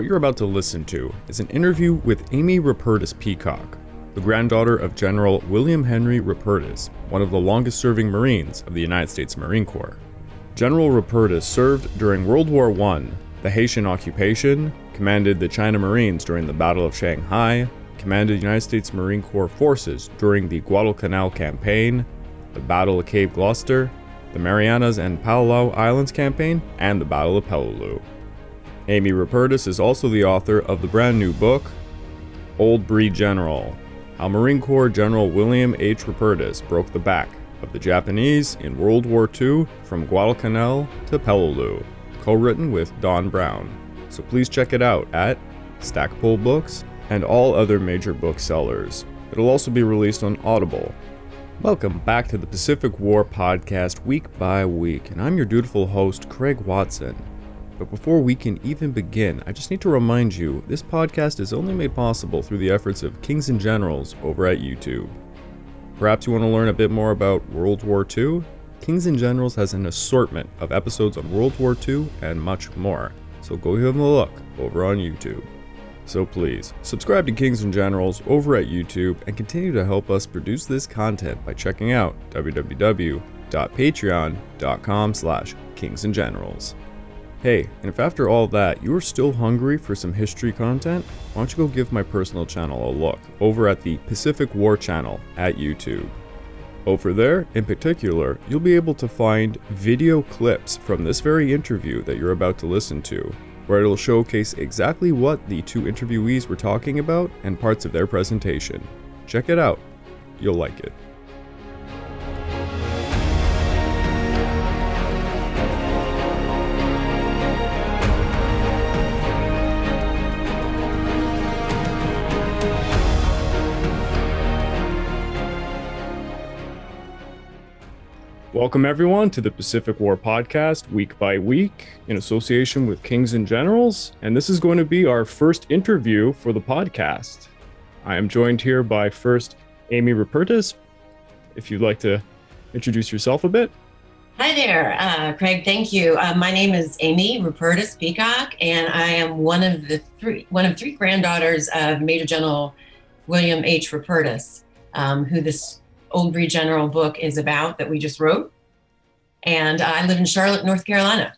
What you're about to listen to is an interview with Amy Rupertus Peacock, the granddaughter of General William Henry Rupertus, one of the longest serving Marines of the United States Marine Corps. General Rupertus served during World War I, the Haitian occupation, commanded the China Marines during the Battle of Shanghai, commanded United States Marine Corps forces during the Guadalcanal campaign, the Battle of Cape Gloucester, the Marianas and Palau Islands campaign, and the Battle of Peleliu. Amy Rupertus is also the author of the brand new book, Old Breed General How Marine Corps General William H. Rupertus Broke the Back of the Japanese in World War II from Guadalcanal to Peleliu, co written with Don Brown. So please check it out at Stackpole Books and all other major booksellers. It'll also be released on Audible. Welcome back to the Pacific War podcast week by week, and I'm your dutiful host, Craig Watson. But before we can even begin, I just need to remind you this podcast is only made possible through the efforts of Kings and Generals over at YouTube. Perhaps you want to learn a bit more about World War II? Kings and Generals has an assortment of episodes on World War II and much more, so go give them a look over on YouTube. So please, subscribe to Kings and Generals over at YouTube and continue to help us produce this content by checking out www.patreon.com slash kingsandgenerals. Hey, and if after all that you are still hungry for some history content, why don't you go give my personal channel a look over at the Pacific War channel at YouTube. Over there, in particular, you'll be able to find video clips from this very interview that you're about to listen to, where it'll showcase exactly what the two interviewees were talking about and parts of their presentation. Check it out. You'll like it. Welcome, everyone, to the Pacific War Podcast, week by week, in association with Kings and Generals. And this is going to be our first interview for the podcast. I am joined here by first Amy Rupertus. If you'd like to introduce yourself a bit. Hi there, uh, Craig. Thank you. Uh, my name is Amy Rupertus Peacock, and I am one of the three one of three granddaughters of Major General William H. Rupertus, um, who this Old Breed General book is about that we just wrote. And I live in Charlotte, North Carolina.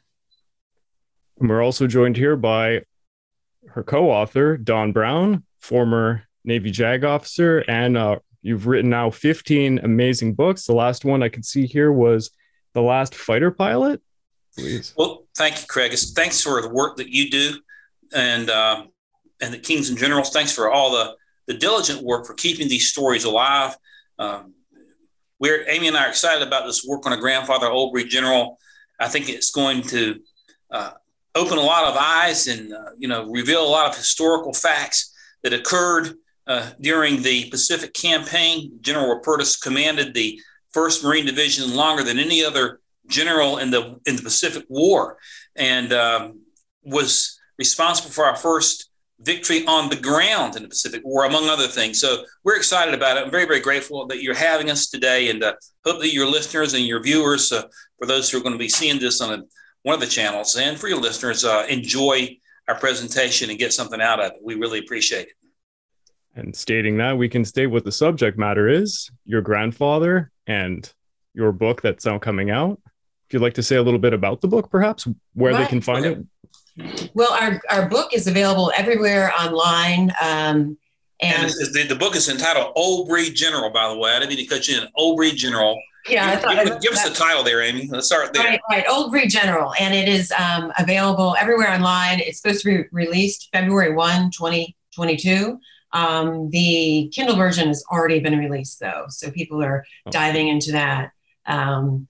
And we're also joined here by her co author, Don Brown, former Navy JAG officer. And uh, you've written now 15 amazing books. The last one I could see here was The Last Fighter Pilot. Please. Well, thank you, Craig. Thanks for the work that you do and, uh, and the Kings and Generals. Thanks for all the, the diligent work for keeping these stories alive. Um, we're Amy and I are excited about this work on a grandfather old general. I think it's going to uh, open a lot of eyes and uh, you know reveal a lot of historical facts that occurred uh, during the Pacific Campaign. General Rupertus commanded the First Marine Division longer than any other general in the in the Pacific War, and um, was responsible for our first victory on the ground in the Pacific War, among other things. So we're excited about it. I'm very, very grateful that you're having us today, and uh, hope that your listeners and your viewers, uh, for those who are going to be seeing this on a, one of the channels, and for your listeners, uh, enjoy our presentation and get something out of it. We really appreciate it. And stating that, we can state what the subject matter is: your grandfather and your book that's now coming out. If you'd like to say a little bit about the book, perhaps where right. they can find it. Well, our, our book is available everywhere online. Um, and, and the, the, book is entitled Old Breed General, by the way. I didn't mean to cut you in. Old Breed General. Yeah, give, give, give us the title there, Amy. Let's start there. Right, right. Old Breed General. And it is um, available everywhere online. It's supposed to be released February 1, 2022. Um, the Kindle version has already been released, though. So people are oh. diving into that. Um,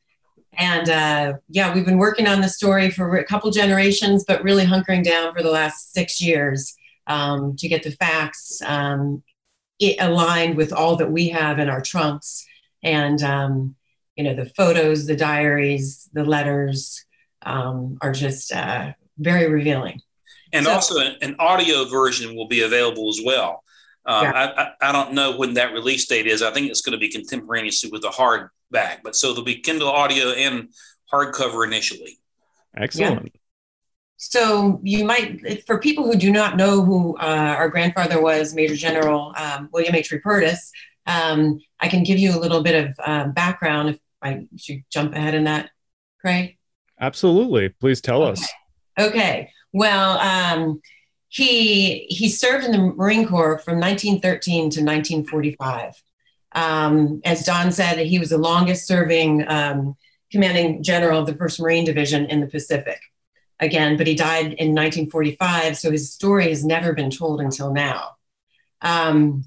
and uh, yeah, we've been working on the story for a couple generations, but really hunkering down for the last six years um, to get the facts um, aligned with all that we have in our trunks. And, um, you know, the photos, the diaries, the letters um, are just uh, very revealing. And so, also, an audio version will be available as well. Um, yeah. I, I, I, don't know when that release date is. I think it's going to be contemporaneously with the hardback, but so there'll be Kindle audio and hardcover initially. Excellent. Yeah. so you might, for people who do not know who uh, our grandfather was, Major General um, William H. Rupertus, um, I can give you a little bit of um, background if I should jump ahead in that, Craig. Absolutely, please tell okay. us. Okay. Well, um, he he served in the Marine Corps from 1913 to 1945. Um, as Don said, he was the longest serving um, commanding general of the 1st Marine Division in the Pacific again, but he died in 1945, so his story has never been told until now. Um,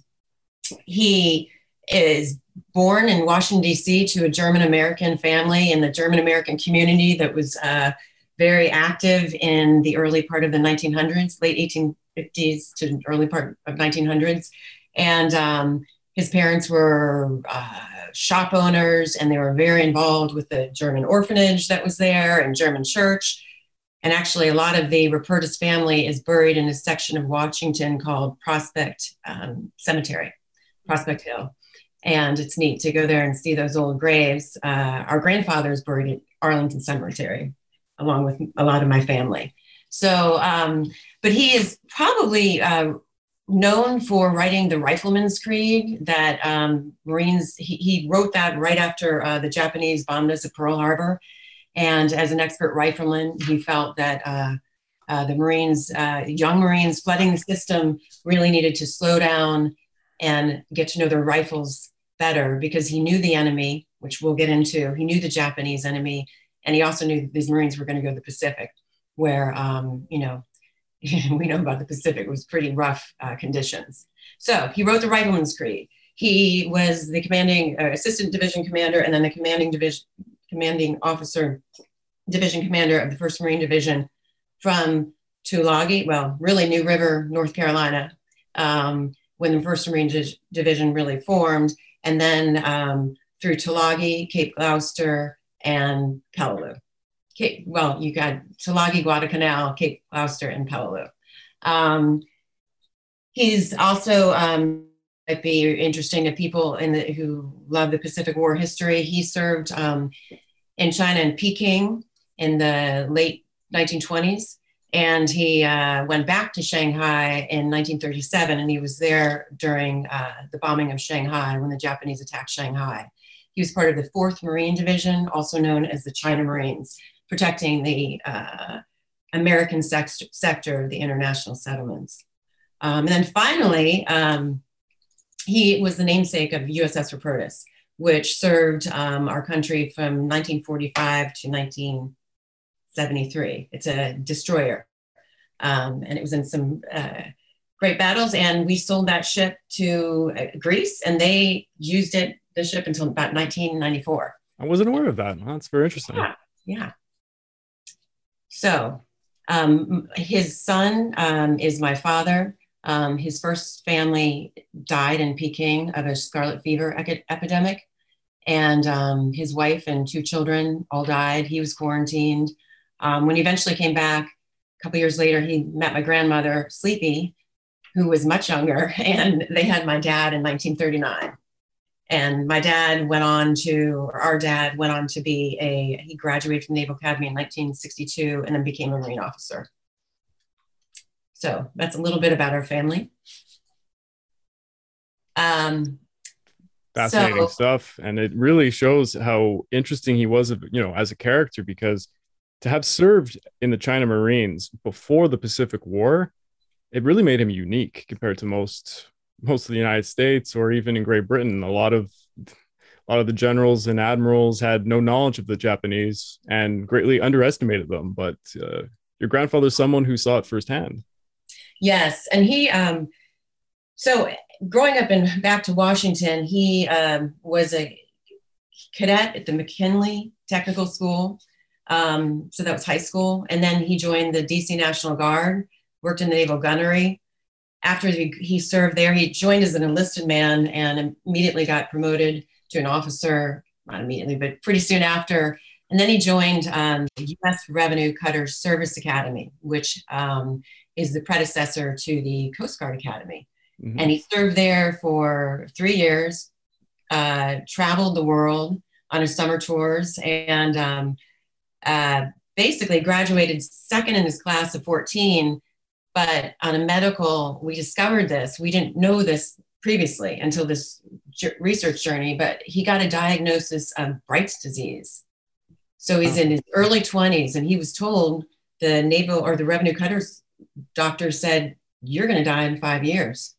he is born in Washington, D.C., to a German American family in the German American community that was uh, very active in the early part of the 1900s, late 1850s to early part of 1900s. And um, his parents were uh, shop owners and they were very involved with the German orphanage that was there and German church. And actually, a lot of the Rupertus family is buried in a section of Washington called Prospect um, Cemetery, Prospect Hill. And it's neat to go there and see those old graves. Uh, our grandfather is buried at Arlington Cemetery, along with a lot of my family. So, um, but he is probably uh, known for writing the Rifleman's Creed that um, Marines, he, he, wrote that right after uh, the Japanese bombed us at Pearl Harbor. And as an expert rifleman, he felt that uh, uh, the Marines, uh, young Marines flooding the system, really needed to slow down and get to know their rifles better because he knew the enemy, which we'll get into. He knew the Japanese enemy, and he also knew that these Marines were going to go to the Pacific, where um, you know we know about the Pacific was pretty rough uh, conditions. So he wrote the Rifleman's Creed. He was the commanding uh, assistant division commander and then the commanding division commanding officer, division commander of the 1st Marine Division from Tulagi, well, really New River, North Carolina, um, when the 1st Marine Di- Division really formed, and then um, through Tulagi, Cape Gloucester, and Peleliu. Cape, well, you got Tulagi, Guadalcanal, Cape Gloucester, and Peleliu. Um, he's also um, might be interesting to people in the, who love the Pacific War history. He served um, in China and Peking in the late 1920s. And he uh, went back to Shanghai in 1937, and he was there during uh, the bombing of Shanghai when the Japanese attacked Shanghai. He was part of the 4th Marine Division, also known as the China Marines, protecting the uh, American sect- sector of the international settlements. Um, and then finally, um, he was the namesake of USS Rupertus, which served um, our country from 1945 to 1973. It's a destroyer. Um, and it was in some uh, great battles. And we sold that ship to uh, Greece, and they used it, the ship, until about 1994. I wasn't aware of that. That's very interesting. Yeah. yeah. So um, his son um, is my father. Um, his first family died in Peking of a scarlet fever epidemic, and um, his wife and two children all died. He was quarantined. Um, when he eventually came back, a couple years later, he met my grandmother, Sleepy, who was much younger, and they had my dad in 1939. And my dad went on to, or our dad went on to be a, he graduated from Naval Academy in 1962 and then became a Marine officer. So that's a little bit about our family. Um, Fascinating so, stuff, and it really shows how interesting he was, you know, as a character. Because to have served in the China Marines before the Pacific War, it really made him unique compared to most most of the United States or even in Great Britain. A lot of a lot of the generals and admirals had no knowledge of the Japanese and greatly underestimated them. But uh, your grandfather's someone who saw it firsthand. Yes, and he um, so growing up in back to Washington, he um, was a cadet at the McKinley Technical School. Um, so that was high school, and then he joined the DC National Guard, worked in the Naval Gunnery. After he, he served there, he joined as an enlisted man and immediately got promoted to an officer. Not immediately, but pretty soon after. And then he joined um, the U.S. Revenue Cutter Service Academy, which um, is the predecessor to the Coast Guard Academy. Mm-hmm. And he served there for three years, uh, traveled the world on his summer tours, and um, uh, basically graduated second in his class of 14. But on a medical, we discovered this. We didn't know this previously until this research journey, but he got a diagnosis of Bright's disease. So he's in his early 20s, and he was told the naval or the revenue cutters doctor said, You're going to die in five years.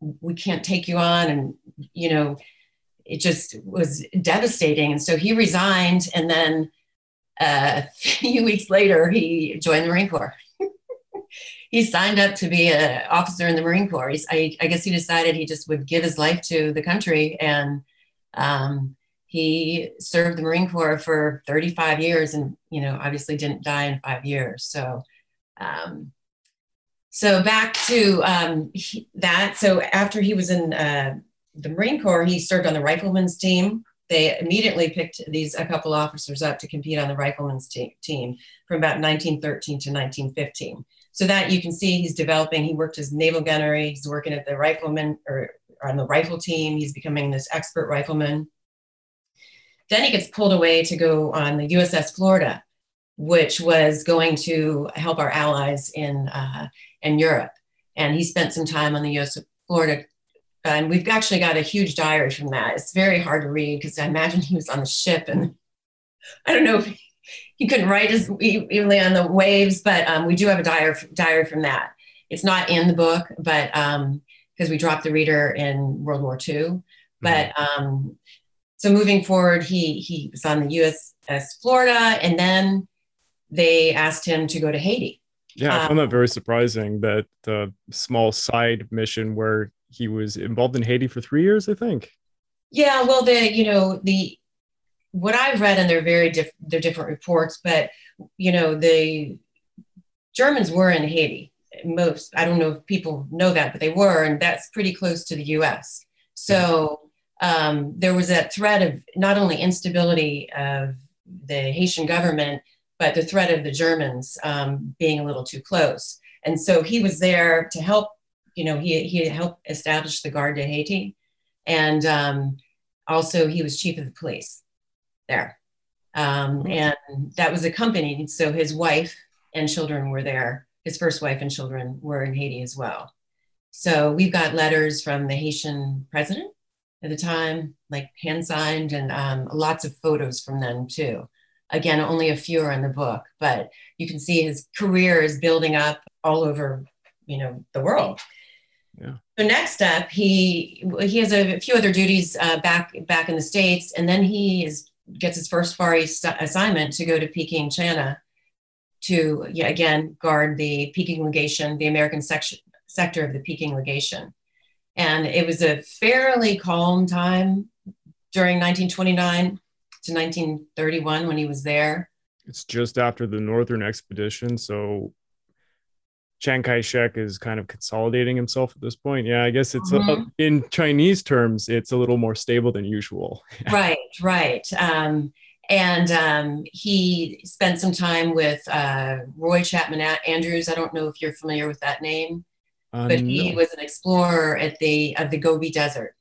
We can't take you on. And, you know, it just was devastating. And so he resigned. And then uh, a few weeks later, he joined the Marine Corps. He signed up to be an officer in the Marine Corps. He's, I, I, guess he decided he just would give his life to the country. And um, he served the Marine Corps for 35 years and, you know, obviously didn't die in five years. So, um, so back to um, he, that. So after he was in uh, the Marine Corps, he served on the riflemen's team. They immediately picked these a couple officers up to compete on the riflemen's te- team from about 1913 to 1915. So that you can see he's developing. He worked as naval gunnery. He's working at the rifleman or on the rifle team. He's becoming this expert rifleman. Then he gets pulled away to go on the USS Florida, which was going to help our allies in uh, in Europe. And he spent some time on the USS Florida and we've actually got a huge diary from that. It's very hard to read because I imagine he was on the ship and I don't know if he couldn't write as evenly on the waves, but um, we do have a diary, diary from that. It's not in the book, but because um, we dropped the reader in World War II. Mm-hmm. But um, so moving forward, he he was on the USS Florida, and then they asked him to go to Haiti. Yeah, I found that um, very surprising. That the small side mission where he was involved in Haiti for three years, I think. Yeah, well, the you know the what I've read, and they're very different. They're different reports, but you know the Germans were in Haiti. Most I don't know if people know that, but they were, and that's pretty close to the U.S. So um, there was that threat of not only instability of the Haitian government, but the threat of the Germans um, being a little too close. And so he was there to help you know, he, he helped establish the Garde d'Haiti. And um, also, he was chief of the police there. Um, and that was accompanied. So his wife and children were there. His first wife and children were in Haiti as well. So we've got letters from the Haitian president at the time, like hand signed, and um, lots of photos from them too. Again, only a few are in the book, but you can see his career is building up all over, you know, the world. Yeah. So next up, he he has a few other duties uh, back back in the states, and then he is gets his first Far East assignment to go to Peking, China, to yeah, again guard the Peking legation, the American section, sector of the Peking legation, and it was a fairly calm time during 1929 to 1931 when he was there. It's just after the Northern Expedition, so Chiang Kai shek is kind of consolidating himself at this point. Yeah, I guess it's mm-hmm. a, in Chinese terms, it's a little more stable than usual. right, right. Um, and um, he spent some time with uh, Roy Chapman Andrews. I don't know if you're familiar with that name, uh, but he no. was an explorer at the of the Gobi Desert,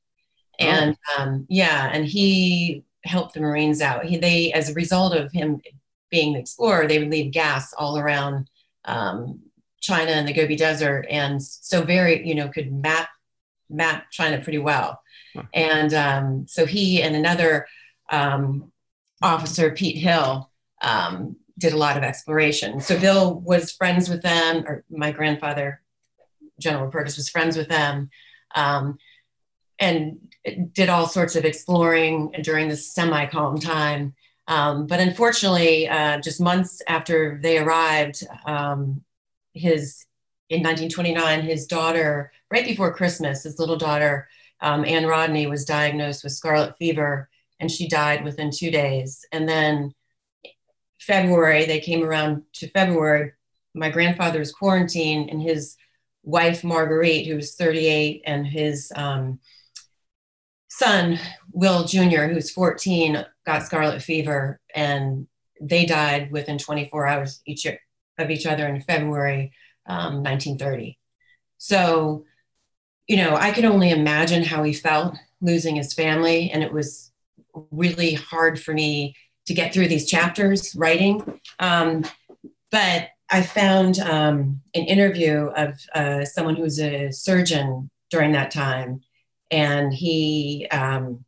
oh. and oh. um, yeah, and he helped the Marines out. He, they, as a result of him being the explorer, they would leave gas all around um, China and the Gobi Desert, and so very you know could map map China pretty well. Huh. And um, so he and another um, officer, Pete Hill, um, did a lot of exploration. So Bill was friends with them, or my grandfather, General Rupertus, was friends with them, um, and did all sorts of exploring during this semi-calm time. Um, but unfortunately, uh, just months after they arrived, um, his in 1929 his daughter right before christmas his little daughter um, anne rodney was diagnosed with scarlet fever and she died within two days. And then february they came around to february my grandfather was quarantined and his wife marguerite who was 38 and his um, son will jr who's 14 got scarlet fever and they died within 24 hours each of each other in February um, 1930. So, you know, I can only imagine how he felt losing his family. And it was really hard for me to get through these chapters writing. Um, but I found um, an interview of uh, someone who was a surgeon during that time, and he um,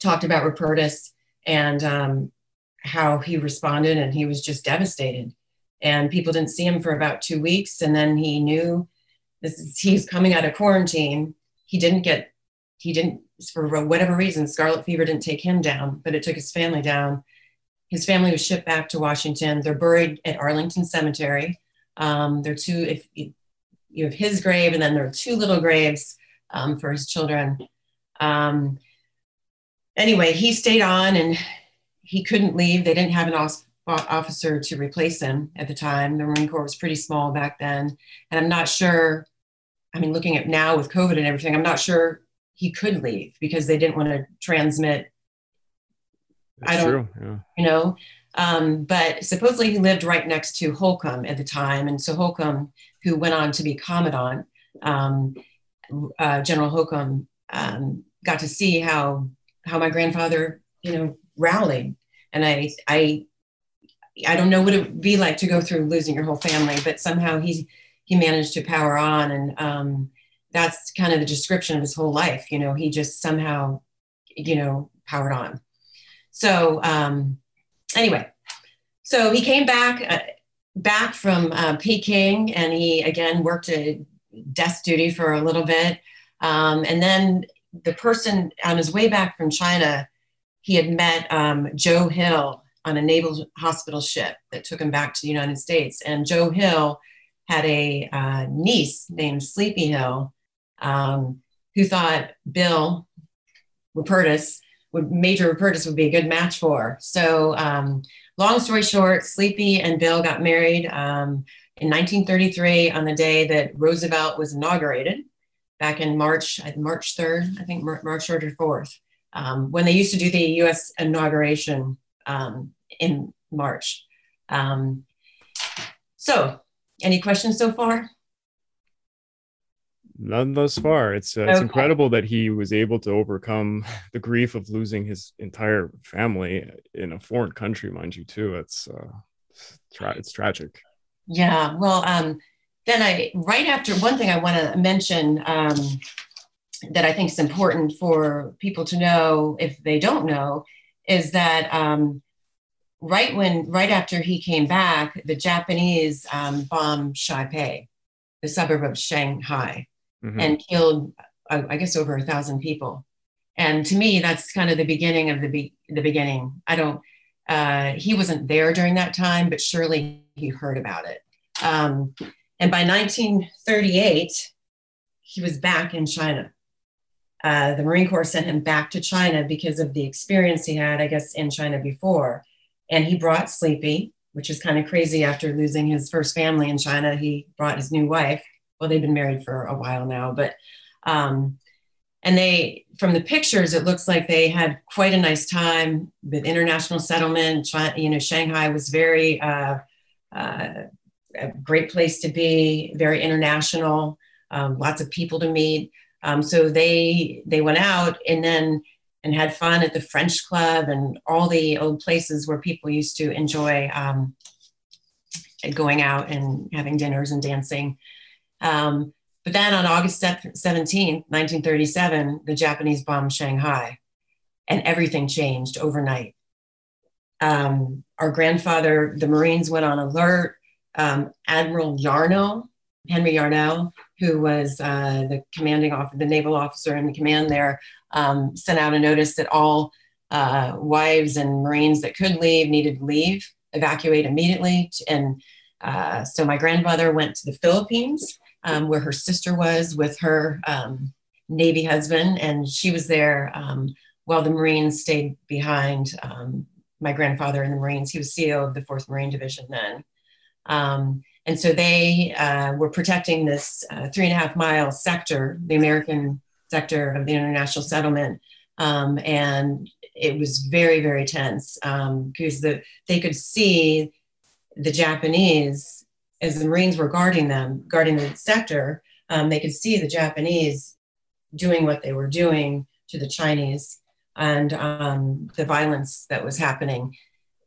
talked about Rupertus and um, how he responded, and he was just devastated. And people didn't see him for about two weeks, and then he knew this is he's coming out of quarantine. He didn't get he didn't for whatever reason scarlet fever didn't take him down, but it took his family down. His family was shipped back to Washington. They're buried at Arlington Cemetery. Um, there are two if you have his grave, and then there are two little graves um, for his children. Um, anyway, he stayed on and he couldn't leave. They didn't have an officer to replace him at the time. The Marine Corps was pretty small back then. And I'm not sure, I mean, looking at now with COVID and everything, I'm not sure he could leave because they didn't want to transmit. That's I don't, true. Yeah. You know, um, but supposedly he lived right next to Holcomb at the time. And so Holcomb, who went on to be Commandant, um, uh, General Holcomb, um, got to see how how my grandfather, you know, rallied. And I, I, I don't know what it would be like to go through losing your whole family, but somehow he he managed to power on, and um, that's kind of the description of his whole life. You know, he just somehow, you know, powered on. So um, anyway, so he came back uh, back from uh, Peking, and he again worked a desk duty for a little bit, um, and then the person on his way back from China, he had met um, Joe Hill on a naval hospital ship that took him back to the United States. And Joe Hill had a uh, niece named Sleepy Hill um, who thought Bill Rupertus would Major Rupertus would be a good match for. So um, long story short, Sleepy and Bill got married um, in 1933 on the day that Roosevelt was inaugurated back in March, March 3rd, I think March 3rd or 4th, um, when they used to do the US inauguration um, in March. Um, so, any questions so far? None thus far. It's uh, okay. it's incredible that he was able to overcome the grief of losing his entire family in a foreign country, mind you, too. It's uh, tra- it's tragic. Yeah. Well, um, then I, right after, one thing I want to mention um, that I think is important for people to know if they don't know is that um, right when, right after he came back, the Japanese um, bombed Chapei, the suburb of Shanghai, mm-hmm. and killed, I guess, over a thousand people. And to me, that's kind of the beginning of the be- the beginning. I don't. Uh, he wasn't there during that time, but surely he heard about it. Um, and by 1938, he was back in China. Uh, the Marine Corps sent him back to China because of the experience he had, I guess, in China before. And he brought Sleepy, which is kind of crazy after losing his first family in China. He brought his new wife. Well, they've been married for a while now, but um, and they from the pictures it looks like they had quite a nice time with international settlement. China, you know, Shanghai was very uh, uh, a great place to be, very international, um, lots of people to meet. Um, so they they went out and then and had fun at the French Club and all the old places where people used to enjoy um, going out and having dinners and dancing. Um, but then on August 17th, 1937, the Japanese bombed Shanghai and everything changed overnight. Um, our grandfather, the Marines went on alert um, Admiral Yarnell, Henry Yarnell, who was uh, the commanding officer, the naval officer in command there, um, sent out a notice that all uh, wives and Marines that could leave needed to leave, evacuate immediately. And uh, so my grandmother went to the Philippines, um, where her sister was with her um, Navy husband, and she was there um, while the Marines stayed behind. Um, my grandfather in the Marines, he was CEO of the 4th Marine Division then. And so they uh, were protecting this uh, three and a half mile sector, the American sector of the international settlement. Um, and it was very, very tense because um, the, they could see the Japanese, as the Marines were guarding them, guarding the sector, um, they could see the Japanese doing what they were doing to the Chinese and um, the violence that was happening.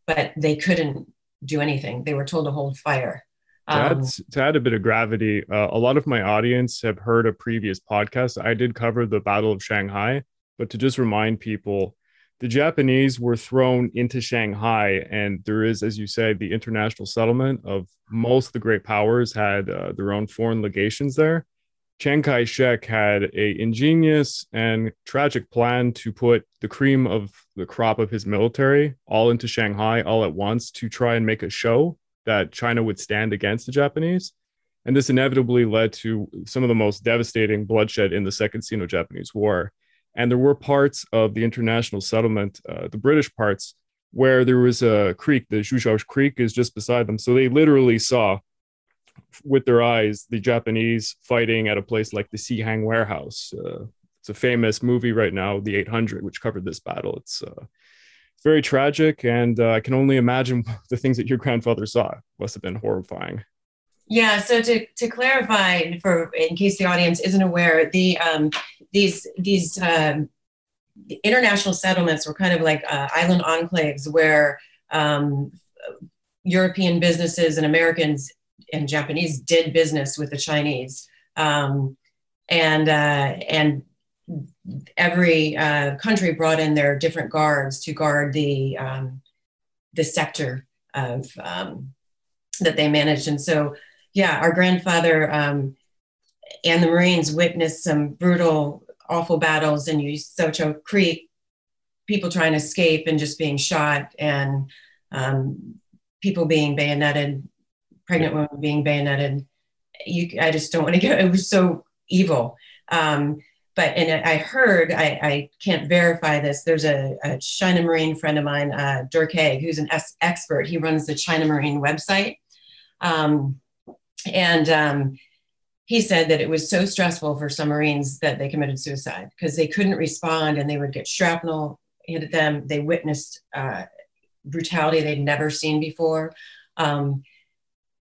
but they couldn't do anything. They were told to hold fire. To add, um, to add a bit of gravity, uh, a lot of my audience have heard a previous podcast. I did cover the Battle of Shanghai, but to just remind people, the Japanese were thrown into Shanghai, and there is, as you said, the international settlement of most of the great powers had uh, their own foreign legations there. Chiang Kai shek had a ingenious and tragic plan to put the cream of the crop of his military all into Shanghai all at once to try and make a show that China would stand against the Japanese. And this inevitably led to some of the most devastating bloodshed in the Second Sino Japanese War. And there were parts of the international settlement, uh, the British parts, where there was a creek, the Suzhou Creek is just beside them. So they literally saw with their eyes the Japanese fighting at a place like the Sihang Warehouse. Uh, it's a famous movie right now, The 800, which covered this battle. It's uh, very tragic, and uh, I can only imagine the things that your grandfather saw must have been horrifying. Yeah. So to, to clarify, for in case the audience isn't aware, the um, these these um, international settlements were kind of like uh, island enclaves where um, European businesses and Americans and Japanese did business with the Chinese, um, and uh, and every uh, country brought in their different guards to guard the um, the sector of um, that they managed, and so yeah, our grandfather um, and the Marines witnessed some brutal, awful battles in Soochow Creek, people trying to escape and just being shot, and um, people being bayoneted pregnant women being bayoneted. You, I just don't want to go. It was so evil. Um, but and I heard, I, I, can't verify this. There's a, a China Marine friend of mine, uh, Dirk Haig, who's an es- expert. He runs the China Marine website, um, and um, he said that it was so stressful for some Marines that they committed suicide because they couldn't respond and they would get shrapnel hit at them. They witnessed uh, brutality they'd never seen before. Um,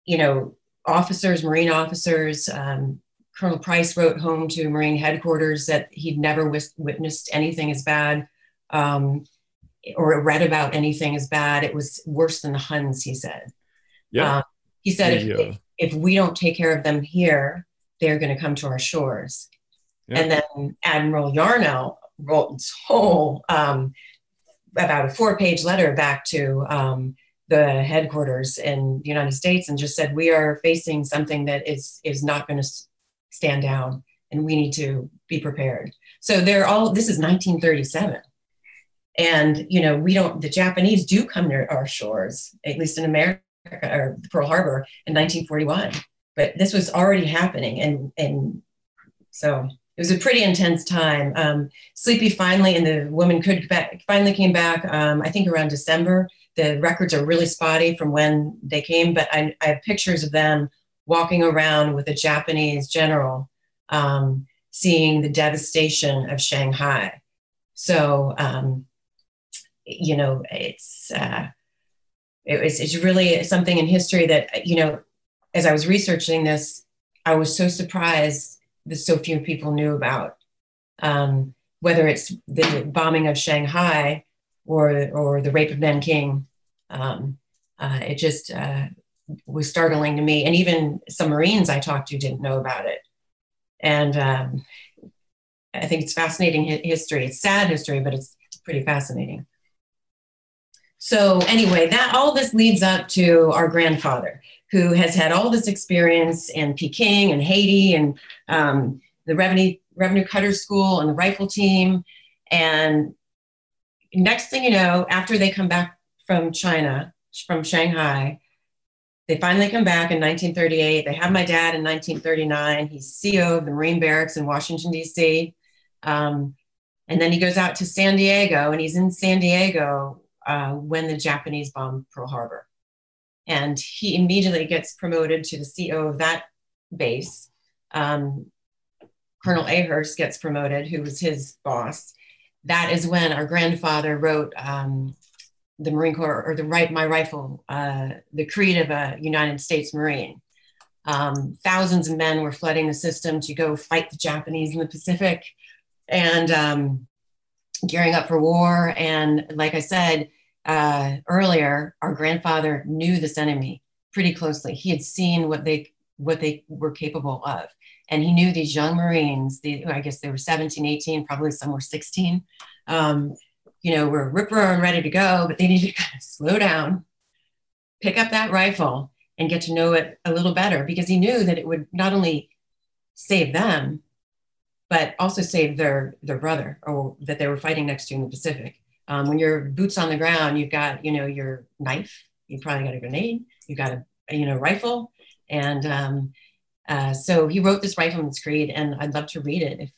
you know, officers, Marine officers. Um, Colonel Price wrote home to Marine headquarters that he'd never witnessed anything as bad um, or read about anything as bad. It was worse than the Huns, he said. Yeah. Um, he said, yeah. if, if, we don't take care of them here, they're going to come to our shores. Yeah. And then Admiral Yarnell wrote this whole, um, about a four page letter back to um, the headquarters in the United States and just said, we are facing something that is, is not going to stand down and we need to be prepared. So they're all, this is 1937. And, you know, we don't, the Japanese do come near our shores, at least in America or Pearl Harbor in 1941. But this was already happening. And, and so it was a pretty intense time. Um, Sleepy finally, and the woman could back, finally came back, um, I think around December the records are really spotty from when they came, but I, I have pictures of them walking around with a Japanese general, um, seeing the devastation of Shanghai. So, um, you know, it's uh, it was, it's really something in history that you know. As I was researching this, I was so surprised that so few people knew about. Um, whether it's the bombing of Shanghai or or the rape of Nanking, um, uh, it just uh, was startling to me. And even some Marines I talked to didn't know about it. And um, I think it's fascinating history. It's sad history, but it's pretty fascinating. So anyway, that all this leads up to our grandfather, who has had all this experience in Peking and Haiti and um, the revenue revenue cutter school and the rifle team. And next thing you know, after they come back from China, from Shanghai. They finally come back in 1938. They have my dad in 1939. He's CEO of the Marine Barracks in Washington, D.C. Um, and then he goes out to San Diego, and he's in San Diego uh, when the Japanese bomb Pearl Harbor. And he immediately gets promoted to the CEO of that base. Um, Colonel Ahurst gets promoted, who was his boss. That is when our grandfather wrote um, the Marine Corps or the right my rifle, uh, the creed of a United States Marine. Um, thousands of men were flooding the system to go fight the Japanese in the Pacific, and um, gearing up for war. And like I said, uh, earlier, our grandfather knew this enemy pretty closely. He had seen what they what they were capable of, and he knew these young Marines. The, I guess they were 17, 18, probably some were 16. Um, you know, we're rip and ready to go, but they need to kind of slow down, pick up that rifle, and get to know it a little better because he knew that it would not only save them, but also save their their brother or that they were fighting next to in the Pacific. Um, when you're boots on the ground, you've got you know your knife, you probably got a grenade, you've got a you know rifle, and um, uh, so he wrote this Rifleman's Creed, and I'd love to read it if.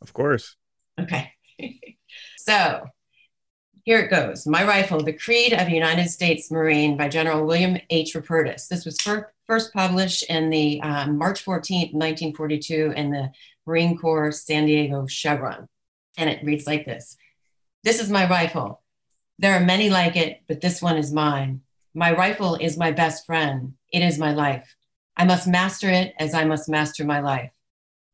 Of course. Okay. so here it goes. My Rifle, The Creed of United States Marine by General William H. Rupertus. This was fir- first published in the um, March 14th, 1942 in the Marine Corps San Diego Chevron. And it reads like this. This is my rifle. There are many like it, but this one is mine. My rifle is my best friend. It is my life. I must master it as I must master my life.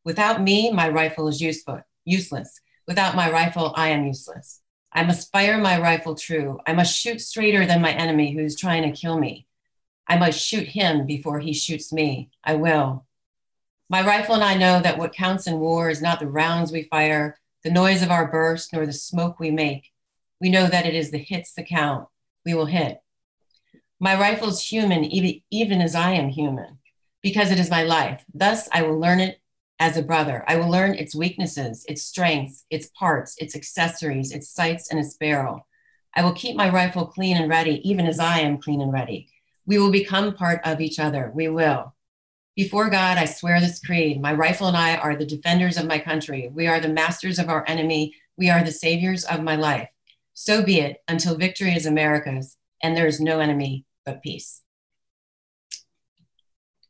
Without me, my rifle is useful, useless. Without my rifle, I am useless. I must fire my rifle true. I must shoot straighter than my enemy who's trying to kill me. I must shoot him before he shoots me. I will. My rifle and I know that what counts in war is not the rounds we fire, the noise of our burst, nor the smoke we make. We know that it is the hits that count. We will hit. My rifle is human, even, even as I am human, because it is my life. Thus, I will learn it as a brother. I will learn its weaknesses, its strengths, its parts, its accessories, its sights, and its barrel. I will keep my rifle clean and ready, even as I am clean and ready. We will become part of each other. We will. Before God, I swear this creed. My rifle and I are the defenders of my country. We are the masters of our enemy. We are the saviors of my life. So be it until victory is America's and there is no enemy but peace.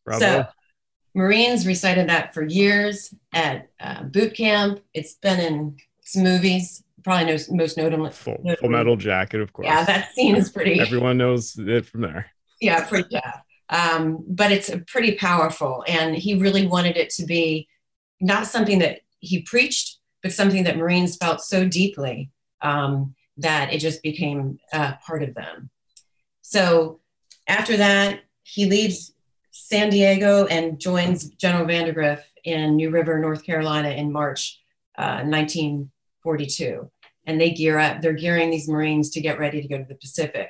Bravo. So, Marines recited that for years at uh, boot camp. It's been in some movies, probably knows most notably. Full, full Metal Jacket, of course. Yeah, that scene is pretty. Everyone knows it from there. Yeah, pretty tough. Um, but it's pretty powerful, and he really wanted it to be not something that he preached, but something that Marines felt so deeply um, that it just became uh, part of them. So after that, he leaves San Diego and joins General Vandegrift in New River, North Carolina in March uh, 1942. And they gear up, they're gearing these Marines to get ready to go to the Pacific.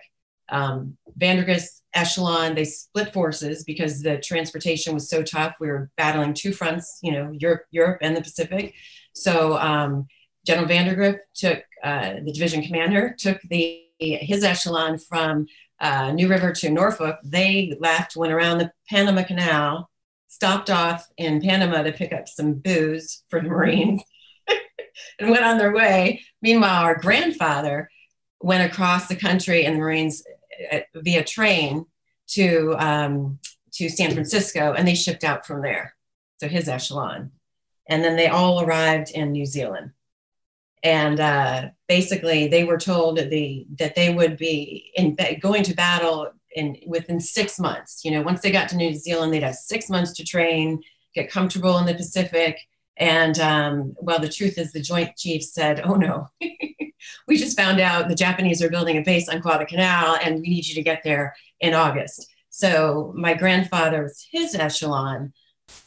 Um, Vandegrift's echelon, they split forces because the transportation was so tough. We were battling two fronts, you know, Europe, Europe and the Pacific. So um, General Vandegrift took uh, the division commander, took the his echelon from uh, New River to Norfolk, they left, went around the Panama Canal, stopped off in Panama to pick up some booze for the Marines, and went on their way. Meanwhile, our grandfather went across the country and the Marines uh, via train to um, to San Francisco, and they shipped out from there. So his echelon, and then they all arrived in New Zealand and uh, basically they were told that, the, that they would be in, going to battle in within six months. You know, once they got to New Zealand, they'd have six months to train, get comfortable in the Pacific. And um, well, the truth is, the Joint Chiefs said, "Oh no, we just found out the Japanese are building a base on Guadalcanal, and we need you to get there in August." So my grandfather's his echelon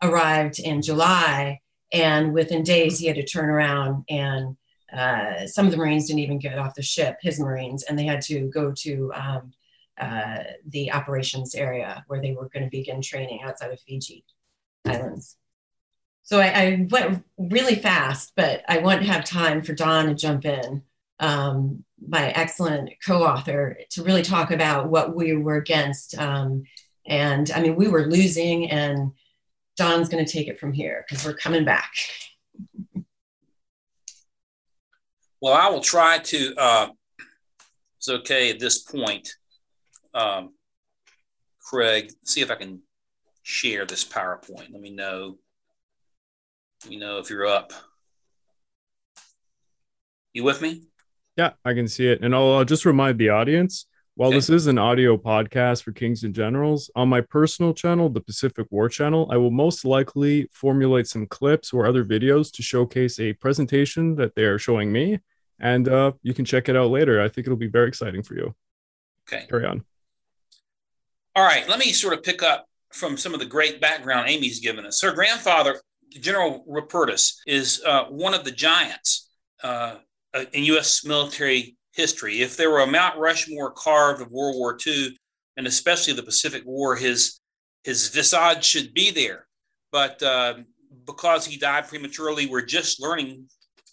arrived in July, and within days he had to turn around and uh, some of the Marines didn't even get off the ship, his Marines, and they had to go to um, uh, the operations area where they were going to begin training outside of Fiji Islands. So I, I, went really fast, but I to have time for Don to jump in, um, my excellent co-author, to really talk about what we were against. Um, and I mean, we were losing, and Don's going to take it from here because we're coming back. Well, I will try to. Uh, it's okay at this point, um, Craig. See if I can share this PowerPoint. Let me know. Let me know if you're up. You with me? Yeah, I can see it. And I'll, I'll just remind the audience while okay. this is an audio podcast for Kings and Generals, on my personal channel, the Pacific War Channel, I will most likely formulate some clips or other videos to showcase a presentation that they are showing me and uh, you can check it out later. I think it'll be very exciting for you. Okay. Carry on. All right. Let me sort of pick up from some of the great background Amy's given us. Her grandfather, General Rupertus, is uh, one of the giants uh, uh in U.S. military history. If there were a Mount Rushmore carved of World War II, and especially the Pacific War, his his visage should be there. But uh, because he died prematurely, we're just learning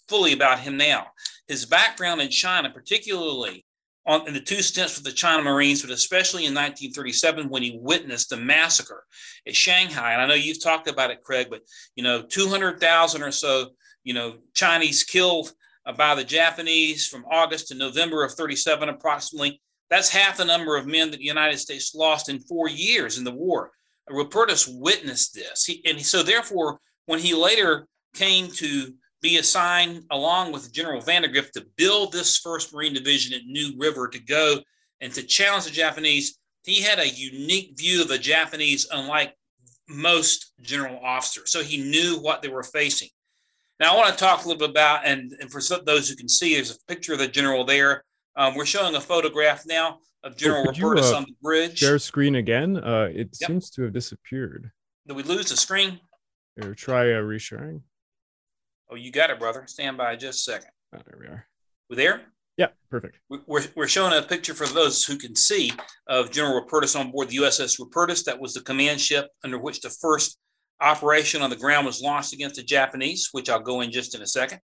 fully about him now. His background in China, particularly on, in the two stints with the China Marines, but especially in 1937 when he witnessed the massacre at Shanghai. And I know you've talked about it, Craig, but you know, 200,000 or so, you know, Chinese killed by the Japanese from August to November of 37, approximately. That's half the number of men that the United States lost in four years in the war. Rupertus witnessed this. He, and so, therefore, when he later came to be assigned, along with General Vandegrift, to build this first Marine Division at New River to go and to challenge the Japanese, he had a unique view of the Japanese, unlike most general officers. So he knew what they were facing. Now, I want to talk a little bit about, and, and for those who can see, there's a picture of the general there. Um, we're showing a photograph now of General oh, Rupertus uh, on the bridge. Share screen again. Uh, it yep. seems to have disappeared. Did we lose the screen? Here, try uh, resharing. Oh, you got it, brother. Stand by just a second. Oh, there we are. We there? Yeah, perfect. We're, we're showing a picture for those who can see of General Rupertus on board the USS Rupertus. That was the command ship under which the first operation on the ground was launched against the Japanese, which I'll go in just in a second.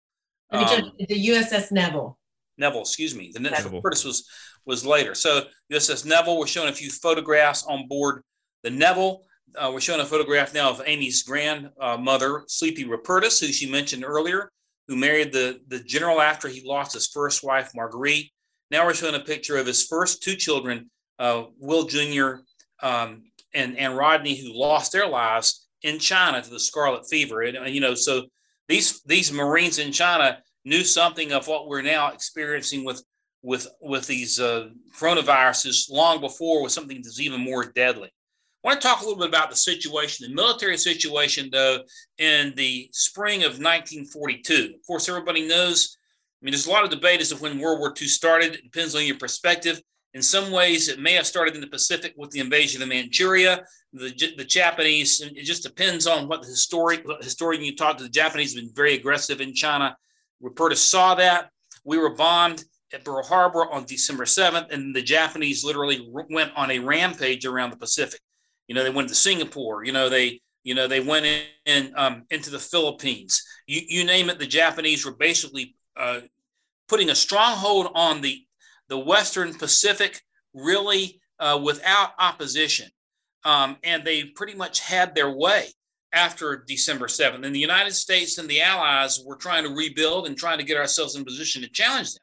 Um, the USS Neville. Neville, excuse me. The Neville. Rupertus was was later. So USS Neville. We're showing a few photographs on board the Neville. Uh, we're showing a photograph now of Amy's grandmother, uh, Sleepy Rupertus, who she mentioned earlier, who married the, the general after he lost his first wife, Marguerite. Now we're showing a picture of his first two children, uh, Will Jr. Um, and, and Rodney, who lost their lives in China to the scarlet fever. And, you know, so these, these Marines in China knew something of what we're now experiencing with, with, with these uh, coronaviruses long before with something that's even more deadly. I want to talk a little bit about the situation, the military situation, though, in the spring of 1942. Of course, everybody knows, I mean, there's a lot of debate as to when World War II started. It depends on your perspective. In some ways, it may have started in the Pacific with the invasion of Manchuria. The, the Japanese, it just depends on what the historic, historian you talk to. The Japanese have been very aggressive in China. Rupertus saw that. We were bombed at Pearl Harbor on December 7th, and the Japanese literally went on a rampage around the Pacific. You know, they went to Singapore. You know, they you know they went in, in um, into the Philippines. You you name it. The Japanese were basically uh, putting a stronghold on the the Western Pacific, really uh, without opposition, um, and they pretty much had their way after December 7th. And the United States and the Allies were trying to rebuild and trying to get ourselves in position to challenge them.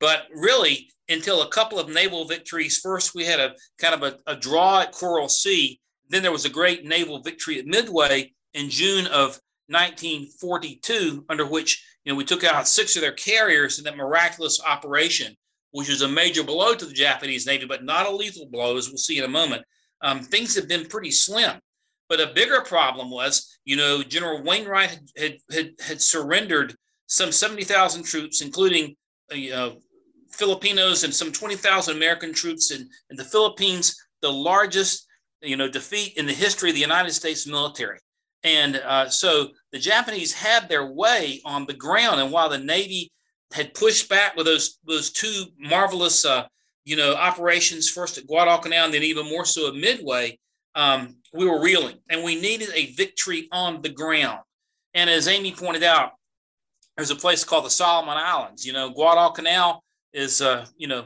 But really, until a couple of naval victories. First, we had a kind of a, a draw at Coral Sea. Then there was a great naval victory at Midway in June of 1942, under which you know we took out six of their carriers in that miraculous operation, which was a major blow to the Japanese Navy, but not a lethal blow, as we'll see in a moment. Um, things have been pretty slim. But a bigger problem was, you know, General Wainwright had had, had, had surrendered some 70,000 troops, including uh, Filipinos and some 20,000 American troops in, in the Philippines, the largest you know, defeat in the history of the United States military. And uh, so the Japanese had their way on the ground. And while the Navy had pushed back with those, those two marvelous, uh, you know, operations, first at Guadalcanal and then even more so at Midway, um, we were reeling and we needed a victory on the ground. And as Amy pointed out, there's a place called the Solomon Islands. You know, Guadalcanal is uh, you know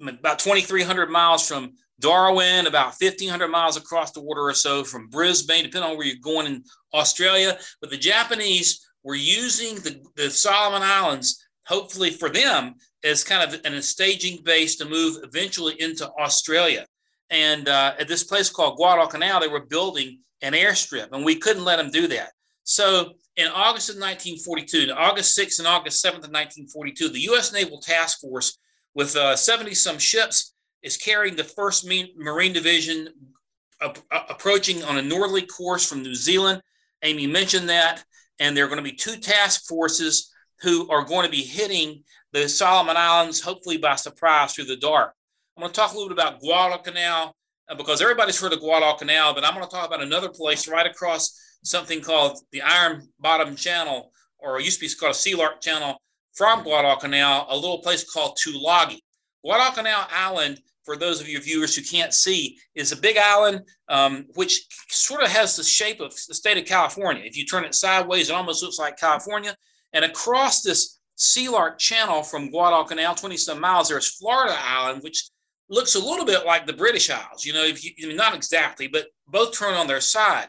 about 2,300 miles from Darwin, about 1,500 miles across the water or so from Brisbane, depending on where you're going in Australia. But the Japanese were using the, the Solomon Islands, hopefully for them, as kind of an, a staging base to move eventually into Australia. And uh, at this place called Guadalcanal, they were building an airstrip, and we couldn't let them do that. So in August of 1942, August 6th and August 7th of 1942, the U.S. Naval Task Force, with 70 uh, some ships, is carrying the 1st Marine Division approaching on a northerly course from New Zealand. Amy mentioned that. And there are going to be two task forces who are going to be hitting the the Solomon Islands, hopefully by surprise through the dark. I'm going to talk a little bit about Guadalcanal uh, because everybody's heard of Guadalcanal, but I'm going to talk about another place right across something called the Iron Bottom Channel, or it used to be called a Sea Lark Channel from Guadalcanal, a little place called Tulagi. Guadalcanal Island, for those of your viewers who can't see, is a big island um, which sort of has the shape of the state of California. If you turn it sideways, it almost looks like California. And across this Sea Lark Channel from Guadalcanal, 20 some miles, there's Florida Island, which looks a little bit like the British Isles. You know, if you, not exactly, but both turn on their side.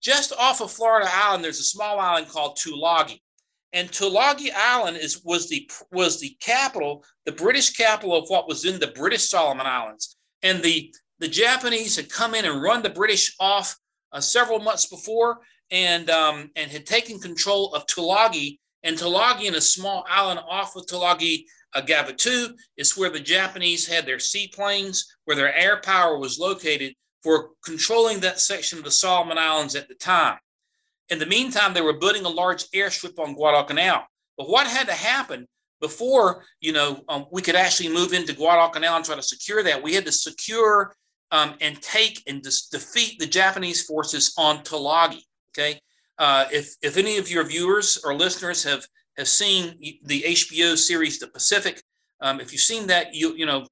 Just off of Florida Island, there's a small island called Tulagi. And Tulagi Island is was the was the capital, the British capital of what was in the British Solomon Islands. And the the Japanese had come in and run the British off uh, several months before, and um, and had taken control of Tulagi. And Tulagi, in a small island off of Tulagi, uh, Gavutu, is where the Japanese had their seaplanes, where their air power was located for controlling that section of the Solomon Islands at the time. In the meantime, they were building a large airstrip on Guadalcanal. But what had to happen before you know um, we could actually move into Guadalcanal and try to secure that? We had to secure um, and take and dis- defeat the Japanese forces on Tulagi. Okay, uh, if if any of your viewers or listeners have have seen the HBO series The Pacific, um, if you've seen that, you you know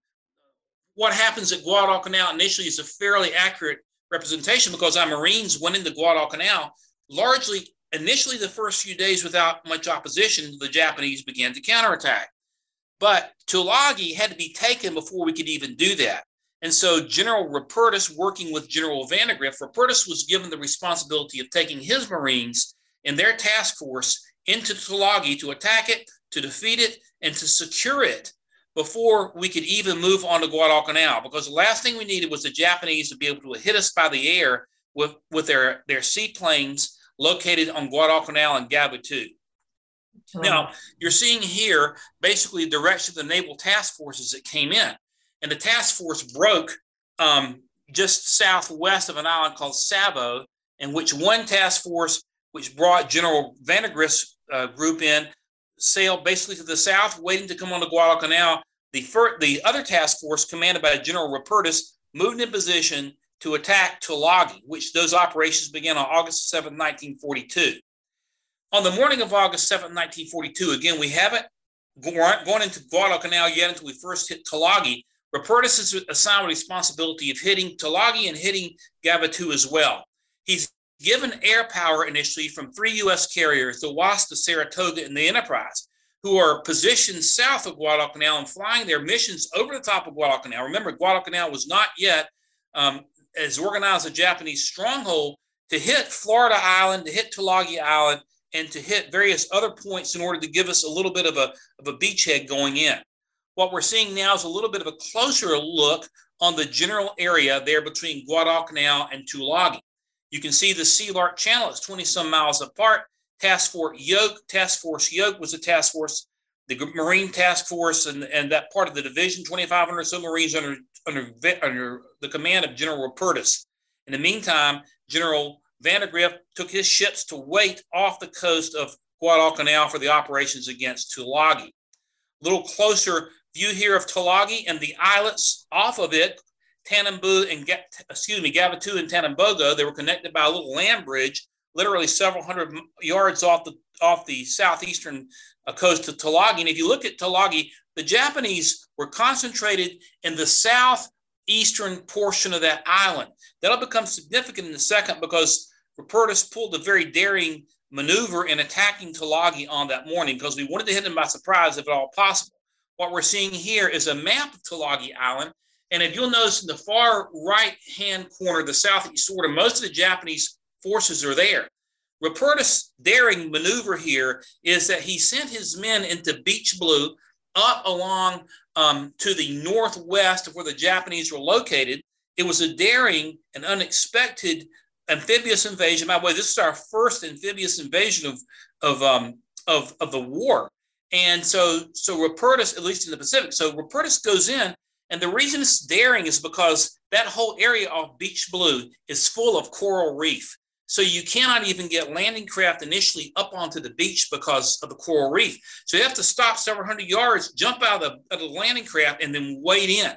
what happens at Guadalcanal initially is a fairly accurate representation because our Marines went into Guadalcanal largely initially the first few days without much opposition. The Japanese began to counterattack, but Tulagi had to be taken before we could even do that. And so General Rupertus, working with General Vandegrift, Rupertus was given the responsibility of taking his Marines and their task force into Tulagi to attack it, to defeat it, and to secure it before we could even move on to Guadalcanal. Because the last thing we needed was the Japanese to be able to hit us by the air with, with their, their seaplanes located on Guadalcanal and Gavutu. Now, you're seeing here basically the direction of the naval task forces that came in and the task force broke um, just southwest of an island called Savo, in which one task force, which brought General Vandegrift's uh, group in, sailed basically to the south, waiting to come on the Guadalcanal. The, the other task force, commanded by General Rupertus, moved in position to attack Tulagi, which those operations began on August 7, 1942. On the morning of August 7, 1942, again, we haven't gone into Guadalcanal yet until we first hit Tulagi, Rupertus is assigned responsibility of hitting Tulagi and hitting Gavutu as well. He's given air power initially from three U.S. carriers, the Wasp, the Saratoga, and the Enterprise, who are positioned south of Guadalcanal and flying their missions over the top of Guadalcanal. Remember, Guadalcanal was not yet um, as organized a Japanese stronghold to hit Florida Island, to hit Tulagi Island, and to hit various other points in order to give us a little bit of a, of a beachhead going in. What we're seeing now is a little bit of a closer look on the general area there between Guadalcanal and Tulagi. You can see the Sea Lark Channel is 20 some miles apart. Task Force Yoke, Task Force Yoke was a task force, the Marine Task Force, and, and that part of the division, 2,500 submarines under, under, under the command of General Rupertus. In the meantime, General Vandegrift took his ships to wait off the coast of Guadalcanal for the operations against Tulagi. A little closer view here of Tulagi and the islets off of it, Tanambu and excuse me, Gavutu and Tanambogo. They were connected by a little land bridge, literally several hundred yards off the off the southeastern uh, coast of Tulagi. And if you look at Tulagi, the Japanese were concentrated in the southeastern portion of that island. That'll become significant in a second because Rupertus pulled a very daring maneuver in attacking Tulagi on that morning because we wanted to hit him by surprise if at all possible. What we're seeing here is a map of Tulagi Island. And if you'll notice in the far right hand corner, the southeast quarter, most of the Japanese forces are there. Rupertus' daring maneuver here is that he sent his men into Beach Blue up along um, to the northwest of where the Japanese were located. It was a daring and unexpected amphibious invasion. By the way, this is our first amphibious invasion of, of, um, of, of the war. And so, so Rupertus, at least in the Pacific, so Rupertus goes in, and the reason it's daring is because that whole area of Beach Blue is full of coral reef. So you cannot even get landing craft initially up onto the beach because of the coral reef. So you have to stop several hundred yards, jump out of the, of the landing craft, and then wade in.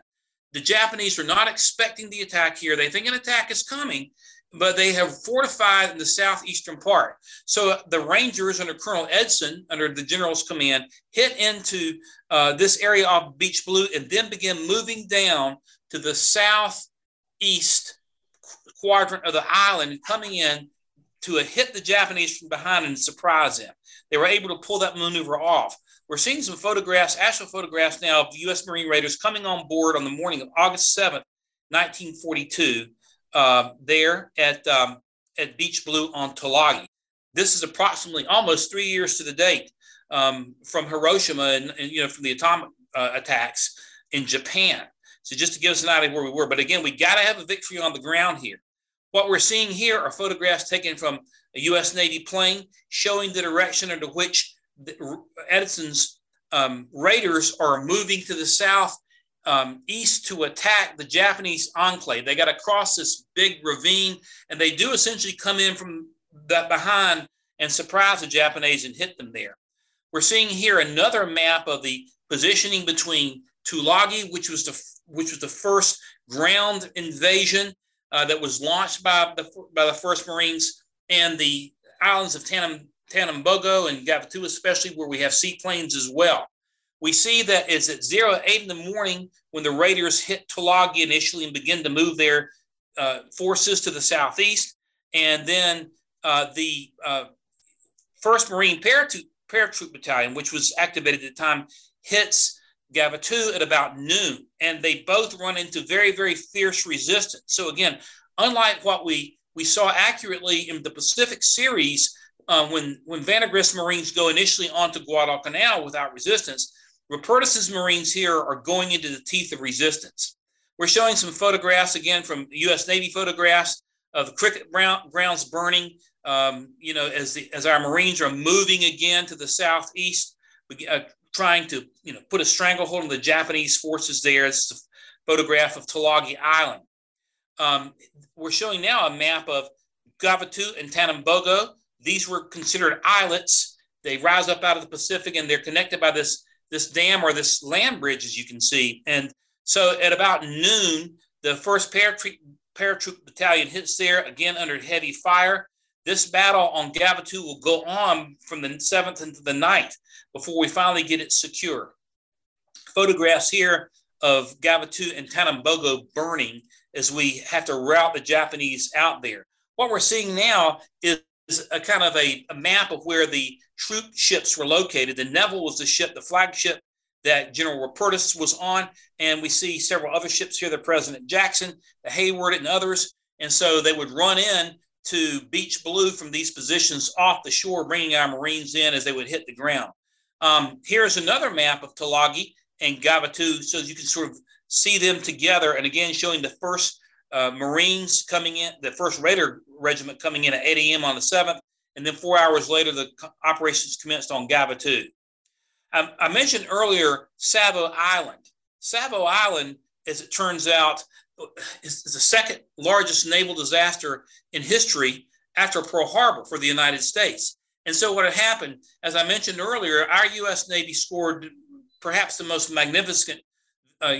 The Japanese are not expecting the attack here. They think an attack is coming, but they have fortified in the southeastern part. So the Rangers under Colonel Edson, under the general's command, hit into uh, this area off Beach Blue and then begin moving down to the southeast quadrant of the island coming in to hit the Japanese from behind and surprise them. They were able to pull that maneuver off. We're seeing some photographs, actual photographs now of the U.S. Marine Raiders coming on board on the morning of August 7th, 1942, uh, there at, um, at Beach Blue on Tulagi. This is approximately almost three years to the date um, from Hiroshima and, and, you know from the atomic uh, attacks in Japan. So just to give us an idea where we were, but again, we got to have a victory on the ground here. What we're seeing here are photographs taken from a U.S. Navy plane showing the direction under which Edson's um, raiders are moving to the south um, east to attack the Japanese enclave. They got to cross this big ravine, and they do essentially come in from that behind and surprise the Japanese and hit them there. We're seeing here another map of the positioning between Tulagi, which was the which was the first ground invasion uh, that was launched by the, by the First Marines and the islands of Tanam, Tanambogo and Gavutu, especially where we have seaplanes as well. We see that at zero eight in the morning when the Raiders hit Tulagi initially and begin to move their uh, forces to the southeast. And then uh, the uh, First Marine Paratroop, Paratroop Battalion, which was activated at the time, hits Gavutu at about noon, and they both run into very, very fierce resistance. So again, unlike what we we saw accurately in the Pacific series, uh, when when Vandegrift's Marines go initially onto Guadalcanal without resistance, Rupertus's Marines here are going into the teeth of resistance. We're showing some photographs again from U.S. Navy photographs of the cricket grounds burning. Um, you know, as the as our Marines are moving again to the southeast, uh, trying to you know put a stranglehold on the Japanese forces there. It's a photograph of Tulagi Island. Um, we're showing now a map of Gavutu and Tanambogo. These were considered islets. They rise up out of the Pacific and they're connected by this this dam or this land bridge, as you can see. And so at about noon, the first paratroop, paratroop battalion hits there again under heavy fire. This battle on Gavutu will go on from the 7th into the 9th before we finally get it secure. Photographs here of Gavutu and Tanambogo burning as we have to route the Japanese out there. What we're seeing now is a kind of a, a map of where the troop ships were located. The Neville was the ship, the flagship that General Rupertus was on. And we see several other ships here, the President Jackson, the Heywood, and others. And so they would run in to Beach Blue from these positions off the shore, bringing our Marines in as they would hit the ground. Um, here's another map of Tulagi and Gavutu, so you can sort of see them together. And again, showing the first uh, Marines coming in, the first Raider Regiment coming in at 8 a.m. on the 7th. And then four hours later, the operations commenced on Gavutu. I, I mentioned earlier Savo Island. Savo Island, as it turns out, is, the second largest naval disaster in history after Pearl Harbor for the United States. And so, what had happened, as I mentioned earlier, our U.S. Navy scored perhaps the most magnificent uh,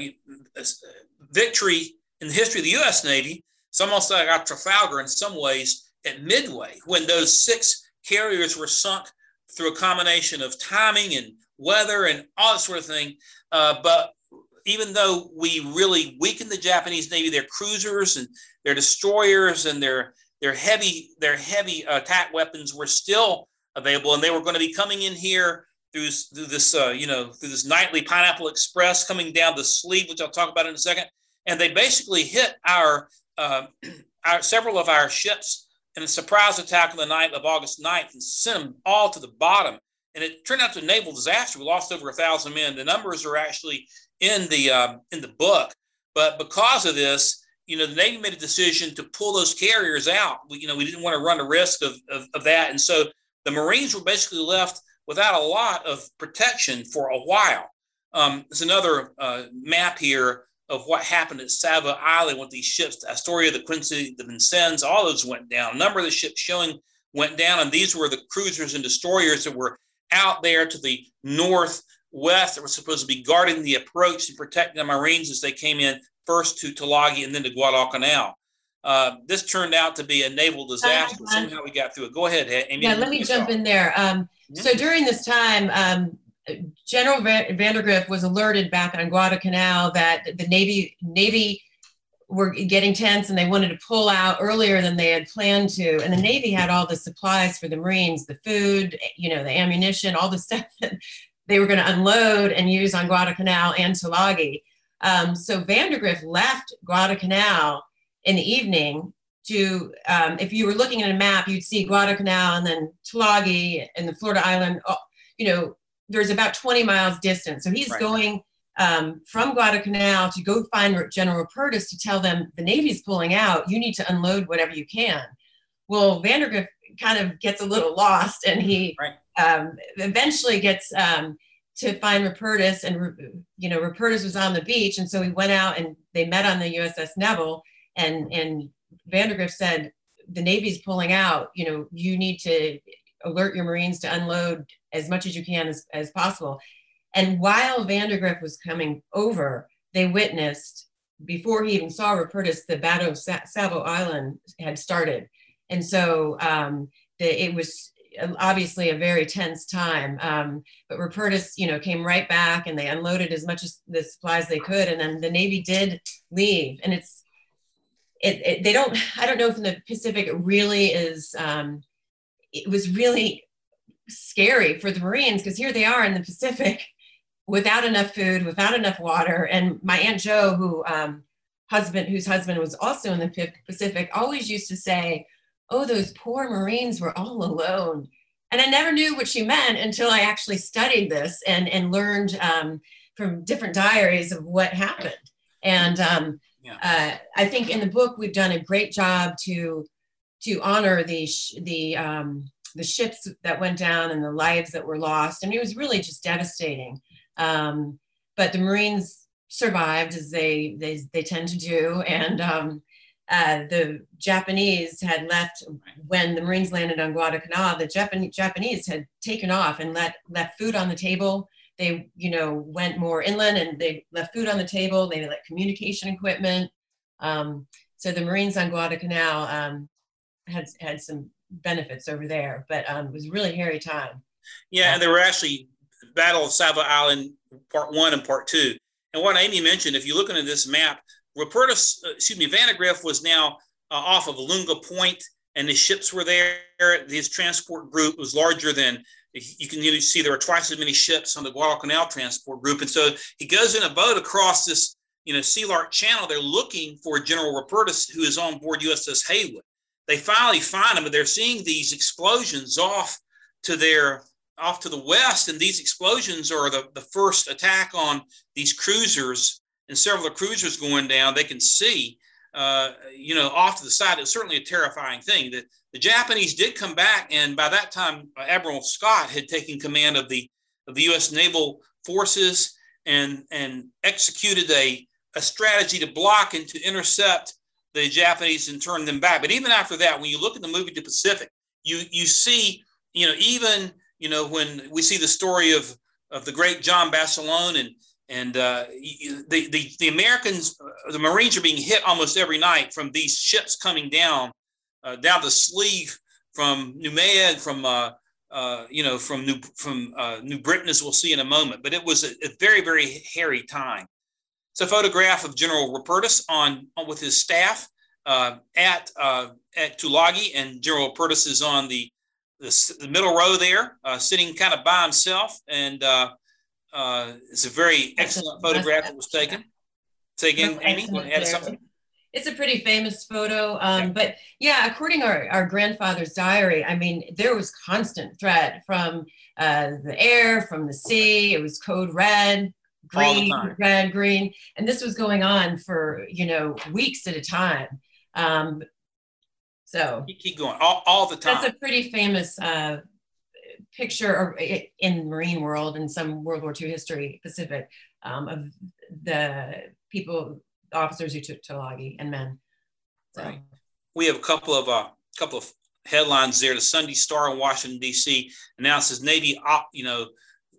victory in the history of the U.S. Navy. It's almost like our Trafalgar in some ways at Midway, when those six carriers were sunk through a combination of timing and weather and all that sort of thing. Uh, but even though we really weakened the Japanese Navy, their cruisers and their destroyers and their their heavy their heavy attack weapons were still available, and they were going to be coming in here through, through this, uh, you know, through this nightly Pineapple Express coming down the sleeve, which I'll talk about in a second. And they basically hit our, uh, our several of our ships in a surprise attack on the night of August 9th and sent them all to the bottom. And it turned out to a naval disaster. We lost over a thousand men. The numbers are actually in the um, in the book, but because of this, you know, the Navy made a decision to pull those carriers out. We, you know, we didn't want to run the risk of, of, of that, and so the Marines were basically left without a lot of protection for a while. Um, there's another uh, map here of what happened at Savo Island with these ships. Astoria, the Quincy, the Vincennes, all those went down. A number of the ships showing went down, and these were the cruisers and destroyers that were out there to the northwest that were supposed to be guarding the approach and protecting the Marines as they came in first to Tulagi and then to Guadalcanal. Uh, this turned out to be a naval disaster. Somehow we got through it. Go ahead, Amy. Yeah, let me jump in there. Um, yeah. So during this time, um, General Vandegrift was alerted back on Guadalcanal that the Navy Navy were getting tense and they wanted to pull out earlier than they had planned to. And the Navy had all the supplies for the Marines, the food, you know, the ammunition, all the stuff that they were going to unload and use on Guadalcanal and Tulagi. Um, so Vandegrift left Guadalcanal in the evening to, um, if you were looking at a map, you'd see Guadalcanal and then Tulagi and the Florida Island, oh, you know, there's about 20 miles distance. So he's right. going um, from Guadalcanal to go find General Rupertus to tell them the Navy's pulling out. You need to unload whatever you can. Well, Vandegrift kind of gets a little lost, and he right. Um, eventually gets um, to find Rupertus, and you know Rupertus was on the beach, and so he went out and they met on the USS Neville, and and Vandegrift said the Navy's pulling out. You know, you need to alert your Marines to unload as much as you can as, as possible. And while Vandegrift was coming over, they witnessed before he even saw Rupertus, the Battle of Sa- Savo Island had started. And so um, the, it was obviously a very tense time. Um, but Rupertus, you know, came right back and they unloaded as much as the supplies they could. And then the Navy did leave. And it's, it, it they don't, I don't know if in the Pacific it really is, um, it was really scary for the Marines because here they are in the Pacific without enough food, without enough water. And my Aunt Joe, who um, husband, whose husband was also in the Pacific, always used to say, "Oh, those poor Marines were all alone." And I never knew what she meant until I actually studied this and and learned um, from different diaries of what happened. And um, yeah. uh, I think in the book we've done a great job to to honor the the um, the ships that went down and the lives that were lost. I mean, it was really just devastating. Um, but the Marines survived as they they, they tend to do, and um, uh, the Japanese had left when the Marines landed on Guadalcanal. The Japan, Japanese had taken off and let left food on the table. They, you know, went more inland and they left food on the table. They let communication equipment. Um, so the Marines on Guadalcanal um, had had some benefits over there, but um, it was really hairy time. Yeah, and there were actually Battle of Savo Island Part One and Part Two. And what Amy mentioned, if you look into this map, Rupertus, uh, excuse me, Vandegrift was now uh, off of Lunga Point, and the ships were there. His transport group was larger than you can see. There were twice as many ships on the Guadalcanal transport group, and so he goes in a boat across this, you know, Sea Lark Channel. They're looking for General Rupertus, who is on board USS Heywood they finally find him, but they're seeing these explosions off to their off to the west, and these explosions are the, the first attack on these cruisers and several of the cruisers going down. They can see, uh, you know, off to the side. It's certainly a terrifying thing. The, the Japanese did come back, and by that time, Admiral Scott had taken command of the of the U.S. naval forces and and executed a a strategy to block and to intercept the Japanese and turn them back. But even after that, when you look at the movie The Pacific, you you see, you know, even you know when we see the story of of the great John Basilone and and uh, the, the the Americans, the Marines are being hit almost every night from these ships coming down uh, down the sleeve from Noumea and from uh, uh, you know from New from uh, New Britain, as we'll see in a moment. But it was a, a very very hairy time. It's a photograph of General Rupertus on, on with his staff uh, at uh, at Tulagi, and General Rupertus is on the, the, the middle row there, uh, sitting kind of by himself, and uh, it's a very excellent photograph that was taken. Say again, Amy, want to add something? It's a pretty famous photo, um, yeah. but yeah, according to our, our grandfather's diary, I mean, there was constant threat from uh, the air, from the sea. It was code red green, red, green. And this was going on for, you know, weeks at a time. Um, so keep going all, all the time. That's a pretty famous uh, picture in marine world and some World War II history Pacific um, of the people, officers who took Tulagi and men. So. Right. We have a couple of uh, couple of headlines there. The Sunday Star in Washington D.C. announces Navy, op, you know,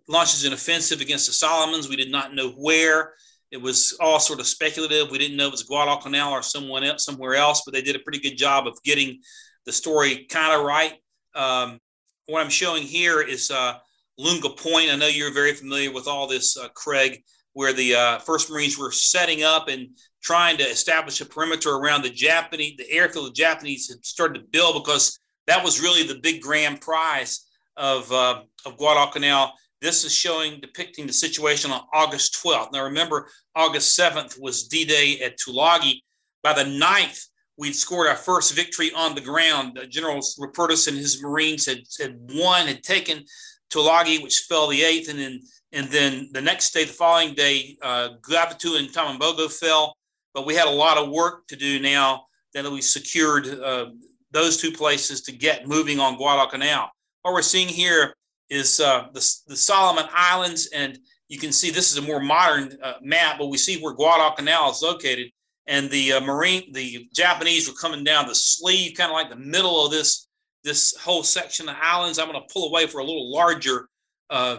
launches an offensive against the Solomons. We did not know where. It was all sort of speculative. We didn't know it was Guadalcanal or someone else, somewhere else, but they did a pretty good job of getting the story kind of right. Um, what I'm showing here is uh, Lunga Point. I know you're very familiar with all this, uh, Craig, where the uh, First Marines were setting up and trying to establish a perimeter around the Japanese, the airfield the Japanese had started to build because that was really the big grand prize of, uh, of Guadalcanal this is showing, depicting the situation on August 12th. Now, remember, August 7th was D Day at Tulagi. By the 9th, we'd scored our first victory on the ground. Uh, General Rupertus and his Marines had, had won, had taken Tulagi, which fell the 8th. And then, and then the next day, the following day, uh, Gavutu and Tanambogo fell. But we had a lot of work to do now that we secured uh, those two places to get moving on Guadalcanal. What we're seeing here is uh, the, the Solomon Islands. And you can see this is a more modern uh, map, but we see where Guadalcanal is located. And the uh, Marine, the Japanese were coming down the sleeve, kind of like the middle of this, this whole section of islands. I'm going to pull away for a little larger uh,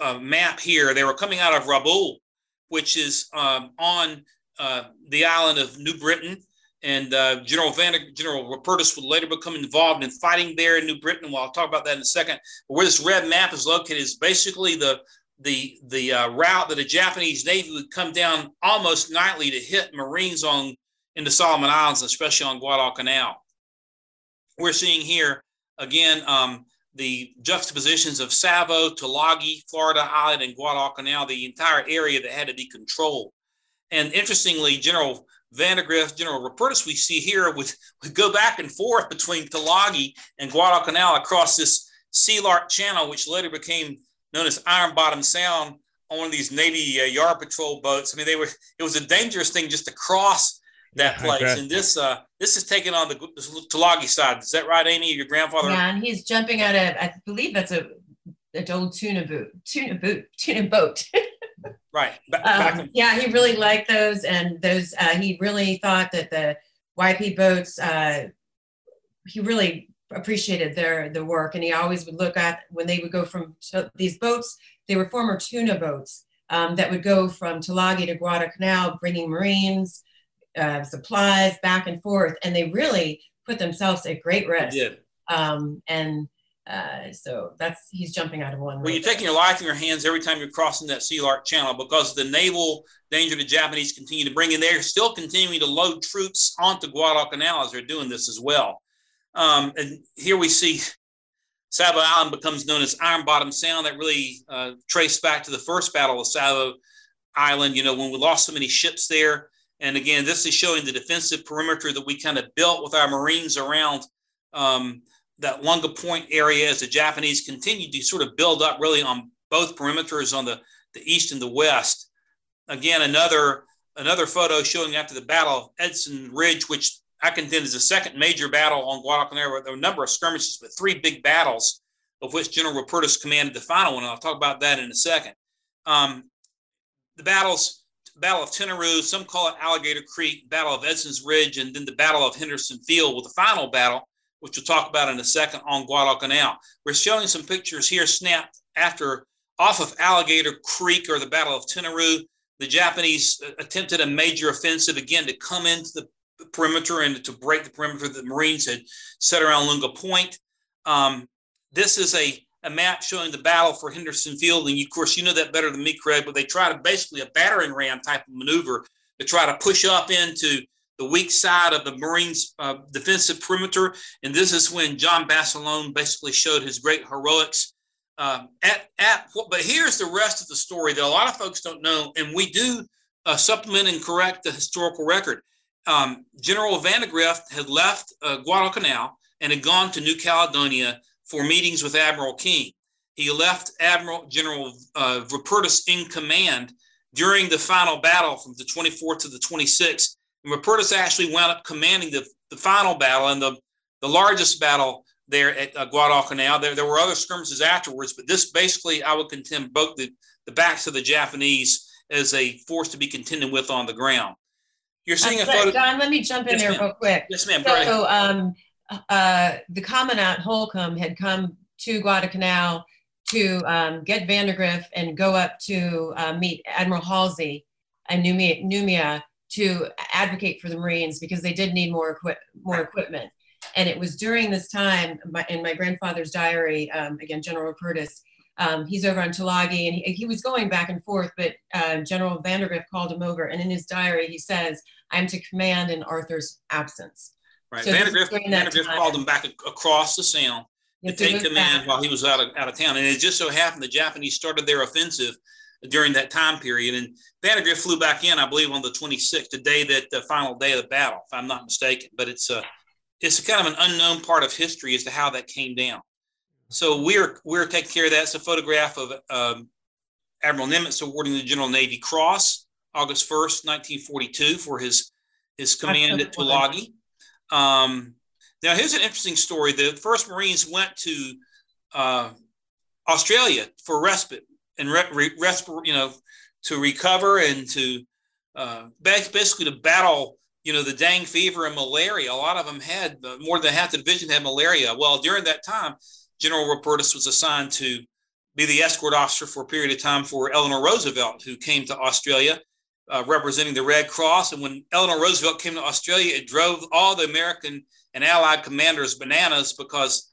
uh, map here. They were coming out of Rabaul, which is um, on uh, the island of New Britain and uh, General Van General Rupertus would later become involved in fighting there in New Britain. Well, I'll talk about that in a second. But where this red map is located is basically the the the uh, route that the Japanese Navy would come down almost nightly to hit Marines on in the Solomon Islands, especially on Guadalcanal. We're seeing here again um, the juxtapositions of Savo, Tulagi, Florida Island, and Guadalcanal, the entire area that had to be controlled. And interestingly, General Vandegrift, General Rupertus we see here would, would go back and forth between Tulagi and Guadalcanal across this Sea Lark Channel, which later became known as Iron Bottom Sound on one of these Navy uh, yard patrol boats. I mean, they were it was a dangerous thing just to cross that yeah, place. And this uh, this is taken on the, the Tulagi side. Is that right, Amy? Your grandfather? Yeah, and he's jumping out of I believe that's a an old tuna boot, tuna boot, tuna boat. Right. Um, yeah, he really liked those, and those uh, he really thought that the YP boats. Uh, he really appreciated their the work, and he always would look at when they would go from these boats. They were former tuna boats um, that would go from Tulagi to Guadalcanal, bringing Marines, uh, supplies back and forth, and they really put themselves at great risk. Um, and uh, so that's he's jumping out of one. Well, you're taking your life in your hands every time you're crossing that Sea Lark Channel because the naval danger the Japanese continue to bring in. They're still continuing to load troops onto Guadalcanal as they're doing this as well. Um, and here we see Savo Island becomes known as Iron Bottom Sound. That really uh, traced back to the first battle of Savo Island. You know, when we lost so many ships there. And again, this is showing the defensive perimeter that we kind of built with our Marines around um, that Lunga Point area as the Japanese continued to sort of build up really on both perimeters on the, the east and the west. Again, another another photo showing after the Battle of Edson Ridge, which I contend is the second major battle on Guadalcanal. There were a number of skirmishes, but three big battles, of which General Rupertus commanded the final one. And I'll talk about that in a second. Um, the battles, Battle of Tenaru, some call it Alligator Creek, Battle of Edson's Ridge, and then the Battle of Henderson Field, with the final battle which we'll talk about in a second on Guadalcanal. We're showing some pictures here snapped after off of Alligator Creek or the Battle of Tenaru. The Japanese attempted a major offensive again to come into the perimeter and to break the perimeter that the Marines had set around Lunga Point. Um, this is a, a map showing the battle for Henderson Field. And of course, you know that better than me, Craig, but they try to basically a battering ram type of maneuver to try to push up into the weak side of the Marines' uh, defensive perimeter. And this is when John Basilone basically showed his great heroics. Uh, at, at but here's the rest of the story that a lot of folks don't know, and we do uh, supplement and correct the historical record. Um, General Vandegrift had left uh, Guadalcanal and had gone to New Caledonia for meetings with Admiral King. He left Admiral General uh, Rupertus in command during the final battle from the 24th to the 26th and Rupertus actually wound up commanding the, the final battle and the, the largest battle there at uh, Guadalcanal. There, there were other skirmishes afterwards, but this basically, I would contend, broke the, the backs of the Japanese as a force to be contended with on the ground. You're seeing a photo. Don, let me jump in Yes, there ma'am. real quick. Yes, ma'am. So, um, uh, the commandant Holcomb had come to Guadalcanal to um, get Vandergrift and go up to uh, meet Admiral Halsey and Noumea, Noumea to advocate for the Marines because they did need more equip more equipment. And it was during this time, my, in my grandfather's diary, um, again, General Curtis, um, he's over on Tulagi and he, he was going back and forth, but uh, General Vandergrift called him over. And in his diary, he says, I'm to command in Archer's absence. Right. so this is Vandergrift, during that Vandergrift time. called him back across the Sound to take command back. while he was out of, out of town. And it just so happened the Japanese started their offensive during that time period. And Vandergrift flew back in, I believe, on the 26th, the day that the final day of the battle, if I'm not mistaken. But it's a it's kind of an unknown part of history as to how that came down. So we're we're taking care of that. It's a photograph of um, Admiral Nimitz awarding the General Navy Cross August 1st, 1942, for his his command at Tulagi. Um, now, here's an interesting story. The first Marines went to uh, Australia for respite and re- re- resp- you know, to recover and to uh, basically to battle, you know, the dengue fever and malaria. A lot of them had uh, more than half the division had malaria. Well, during that time, General Rupertus was assigned to be the escort officer for a period of time for Eleanor Roosevelt, who came to Australia uh, representing the Red Cross. And when Eleanor Roosevelt came to Australia, it drove all the American and Allied commanders bananas because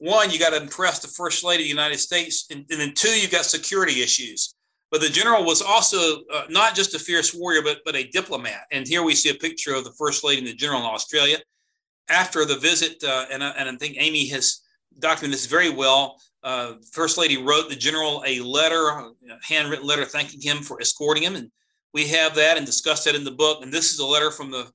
one, you got to impress the First Lady of the United States, and, and then two, you've got security issues. But the general was also uh, not just a fierce warrior, but but a diplomat. And here we see a picture of the First Lady and the general in Australia. After the visit, uh, and, and I think Amy has documented this very well. Uh, First Lady wrote the general a letter, a handwritten letter, thanking him for escorting him, and we have that and discussed that in the book. And this is a letter from the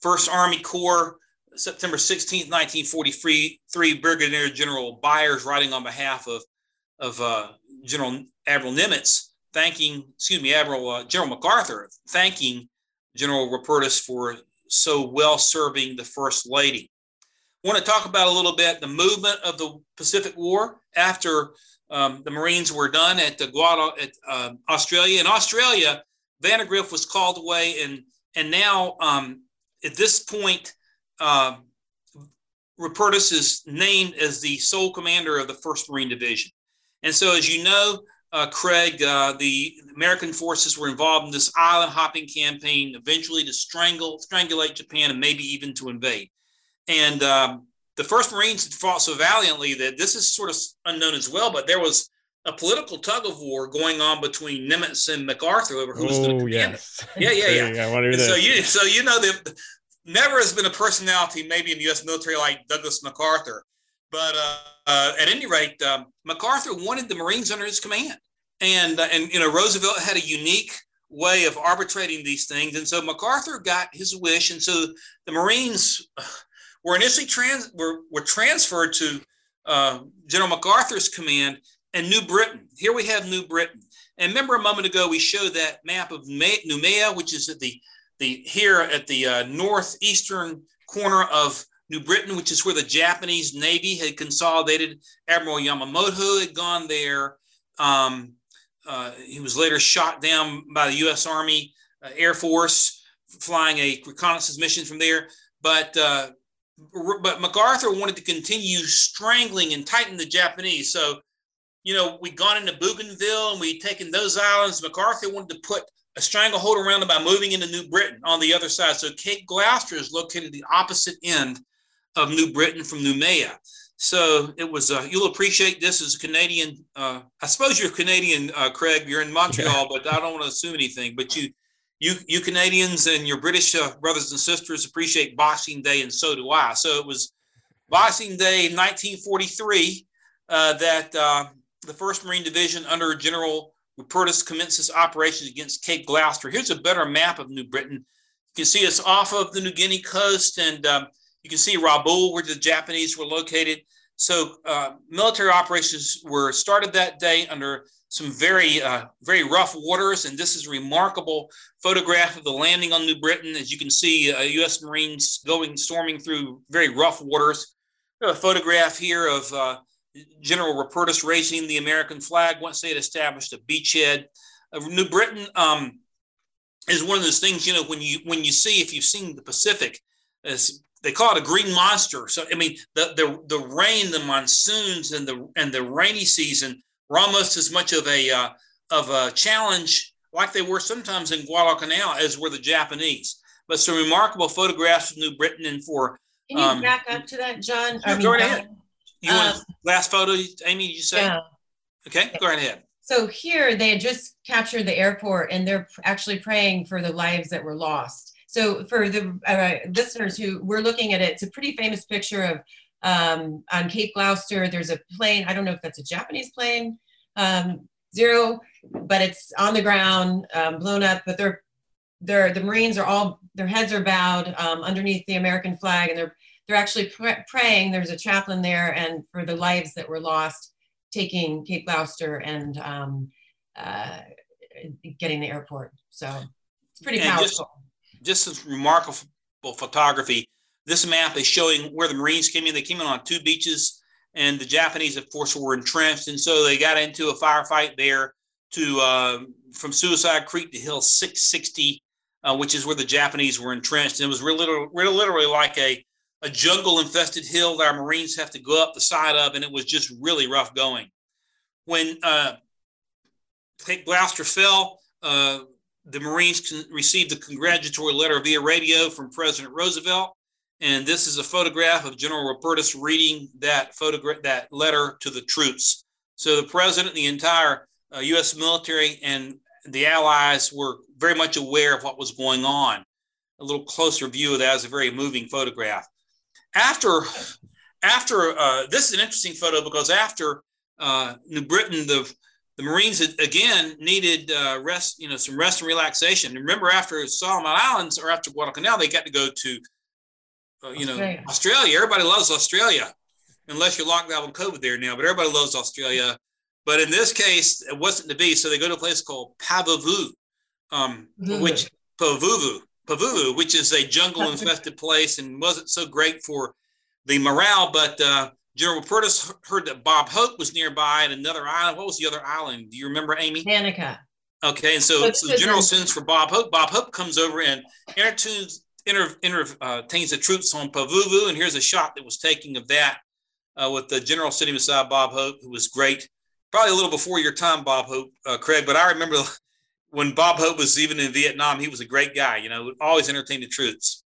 First Army Corps September 16, 1943, three Brigadier General Byers writing on behalf of, of uh, General Admiral Nimitz, thanking, excuse me, Admiral uh, General MacArthur, thanking General Rupertus for so well serving the First Lady. Want to talk about a little bit the movement of the Pacific War after um, the Marines were done at the Guada, at uh, Australia. In Australia, Vandergrift was called away, and and now um, at this point, uh, Rupertus is named as the sole commander of the First Marine Division. And so, as you know, uh, Craig, uh, the American forces were involved in this island hopping campaign, eventually to strangle, strangulate Japan, and maybe even to invade. And um, the First Marines had fought so valiantly that this is sort of unknown as well. But there was a political tug of war going on between Nimitz and MacArthur over who was going to it. yes. Yeah, yeah, yeah. I want to hear And so you, so you know that never has been a personality, maybe in the U.S. military like Douglas MacArthur, but uh, uh, at any rate, um, MacArthur wanted the Marines under his command, and uh, and you know Roosevelt had a unique way of arbitrating these things, and so MacArthur got his wish, and so the Marines uh, were initially trans were, were transferred to uh, General MacArthur's command in New Britain. Here we have New Britain, and remember a moment ago we showed that map of Noumea, which is at the the here at the uh, northeastern corner of New Britain, which is where the Japanese Navy had consolidated. Admiral Yamamoto had gone there. Um, uh, he was later shot down by the U.S. Army uh, Air Force flying a reconnaissance mission from there. But uh, but MacArthur wanted to continue strangling and tighten the Japanese. So, you know, we'd gone into Bougainville and we'd taken those islands. MacArthur wanted to put a stranglehold around them by moving into New Britain on the other side. So Cape Gloucester is located at the opposite end of New Britain from Noumea. So it was, uh, you'll appreciate this as a Canadian. Uh, I suppose you're Canadian, uh, Craig. You're in Montreal, but I don't want to assume anything. But you, you, you Canadians and your British uh, brothers and sisters appreciate Boxing Day, and so do I. So it was Boxing Day 1943 uh, that uh, the First Marine Division under General Rupertus commences operations against Cape Gloucester. Here's a better map of New Britain. You can see it's off of the New Guinea coast, and um, you can see Rabaul, where the Japanese were located. So uh, military operations were started that day under some very, uh, very rough waters, and this is a remarkable photograph of the landing on New Britain. As you can see, uh, U.S. Marines going storming through very rough waters. A photograph here of uh, General Rupertus raising the American flag once they had established a beachhead. uh, New Britain um, is one of those things. You know, when you when you see if you've seen the Pacific, as they call it a green monster. So I mean, the the the rain, the monsoons, and the and the rainy season were almost as much of a uh, of a challenge like they were sometimes in Guadalcanal as were the Japanese. But some remarkable photographs of New Britain and for. Can you um, back up to that, John? I mean, go right ahead. You um, want last photo, Amy? You say? Yeah. Okay, go right ahead. So here they had just captured the airport and they're actually praying for the lives that were lost. So for the uh, listeners who we're looking at it, it's a pretty famous picture of um, on Cape Gloucester. There's a plane. I don't know if that's a Japanese plane, um, zero, but it's on the ground, um, blown up. But they're they're the Marines are all their heads are bowed um, underneath the American flag, and they're they're actually pr- praying. There's a chaplain there, and for the lives that were lost taking Cape Gloucester and um, uh, getting the airport. So it's pretty and powerful. Just, just remarkable photography. This map is showing where the Marines came in. They came in on two beaches, and the Japanese, of course, were entrenched, and so they got into a firefight there to uh, from Suicide Creek to Hill 660, uh, which is where the Japanese were entrenched. And it was really, really literally like a a jungle infested hill that our Marines have to go up the side of, and it was just really rough going. When uh, fell, uh, the Marines con- received a congratulatory letter via radio from President Roosevelt. And this is a photograph of General Rupertus reading that photograph, that letter to the troops. So the president, the entire uh, U.S. military, and the Allies were very much aware of what was going on. A little closer view of that is a very moving photograph after after uh, this is an interesting photo because after uh, New Britain, the the Marines again needed uh, rest, you know, some rest and relaxation. Remember, after Solomon Islands or after Guadalcanal, they got to go to, uh, you Australia. know, Australia. Everybody loves Australia, unless you're locked down with COVID there now. But everybody loves Australia. But in this case, it wasn't to be. So they go to a place called Pavuvu, um, which Pavuvu, Pavuvu, which is a jungle infested place and wasn't so great for the morale. But uh, General Rupertus heard that Bob Hope was nearby and another island. What was the other island? Do you remember, Amy? Banika. Okay, and so, so the general sends for Bob Hope. Bob Hope comes over and entertains, inter, entertains the troops on Pavuvu. And here's a shot that was taken of that uh, with the general sitting beside Bob Hope, who was great. Probably a little before your time, Bob Hope, uh, Craig, but I remember when Bob Hope was even in Vietnam, he was a great guy, you know, always entertained the troops.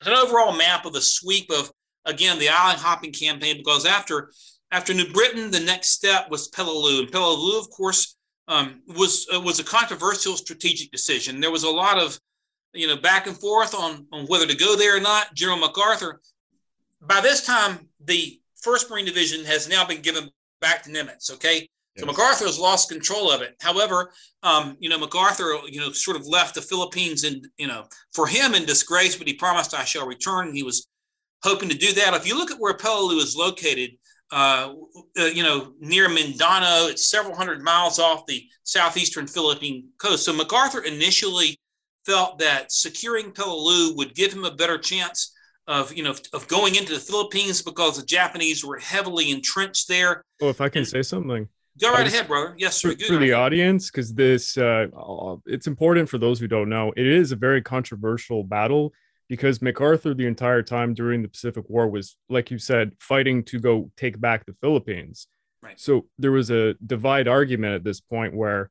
It's an overall map of the sweep of, again, the island hopping campaign, because after after New Britain, the next step was Peleliu. And Peleliu, of course, um, was uh, was a controversial strategic decision. There was a lot of, you know, back and forth on, on whether to go there or not. General MacArthur, by this time, the First Marine Division has now been given back to Nimitz. Okay, so MacArthur has lost control of it. However, um, you know, MacArthur, you know, sort of left the Philippines and, you know, for him in disgrace, but he promised I shall return. He was hoping to do that. If you look at where Peleliu is located, uh, uh, you know, near Mindanao, it's several hundred miles off the southeastern Philippine coast. So MacArthur initially felt that securing Peleliu would give him a better chance of you know of going into the Philippines because the Japanese were heavily entrenched there. Oh, if I can and, say something, Go right ahead, brother. Yes, sir. For, for the audience, because this uh, it's important for those who don't know. It is a very controversial battle because MacArthur the entire time during the Pacific War was, like you said, fighting to go take back the Philippines. Right. So there was a divide argument at this point where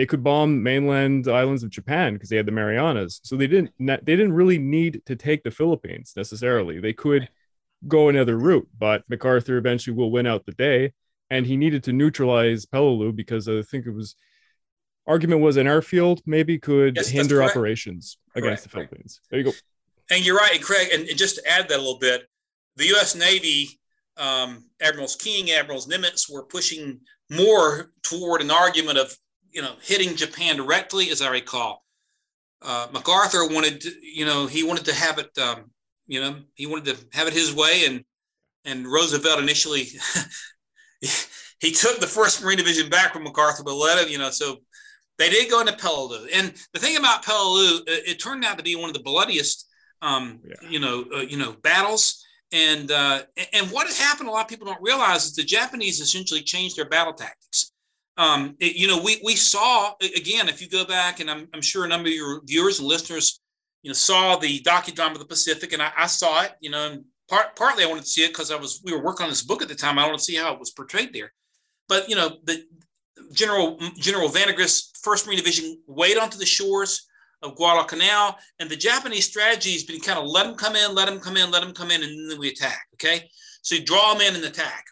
they could bomb mainland islands of Japan because they had the Marianas. So they didn't they didn't really need to take the Philippines necessarily. They could go another route, but MacArthur eventually will win out the day and he needed to neutralize Peleliu because I think it was argument was an airfield maybe could yes, hinder operations correct. against the Philippines. There you go. And you're right, Craig. And just to add that a little bit, the U.S. Navy, um, Admirals King, Admirals Nimitz were pushing more toward an argument of you know hitting Japan directly, as I recall. Uh, MacArthur wanted, to, you know, he wanted to have it, um, you know, he wanted to have it his way, and and Roosevelt initially he took the first Marine Division back from MacArthur, but let him, you know, so they did go into Peleliu. And the thing about Peleliu, it, it, turned out to be one of the bloodiest, um, yeah. you know, uh, you know, battles. And uh, and what had happened, a lot of people don't realize, is the Japanese essentially changed their battle tactics. Um, it, you know, we we saw again. If you go back, and I'm, I'm sure a number of your viewers and listeners, you know, saw the docudrama of the Pacific, and I, I saw it. You know, and part, partly I wanted to see it because I was we were working on this book at the time. I wanted to see how it was portrayed there. But you know, the General General Vandegrift's First Marine Division weighed onto the shores of Guadalcanal, and the Japanese strategy has been kind of let them come in, let them come in, let them come in, and then we attack. Okay, so you draw them in and attack.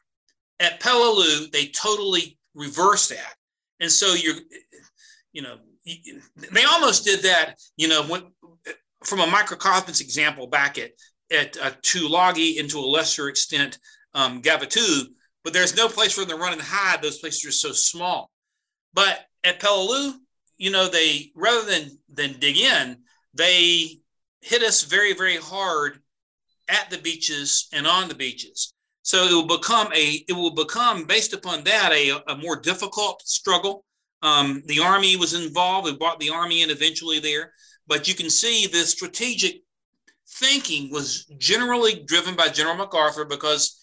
At Peleliu, they totally reverse that, and so you're, you know, they almost did that. You know, when, from a microcosmos example back at at uh, Tulagi and to a lesser extent um, Gavutu, but there's no place for them to run and hide. Those places are so small. But at Peleliu, you know, they rather than than dig in, they hit us very, very hard at the beaches and on the beaches. So it will become a it will become based upon that a, a more difficult struggle. Um, the army was involved. We brought the army in eventually there, but you can see the strategic thinking was generally driven by General MacArthur because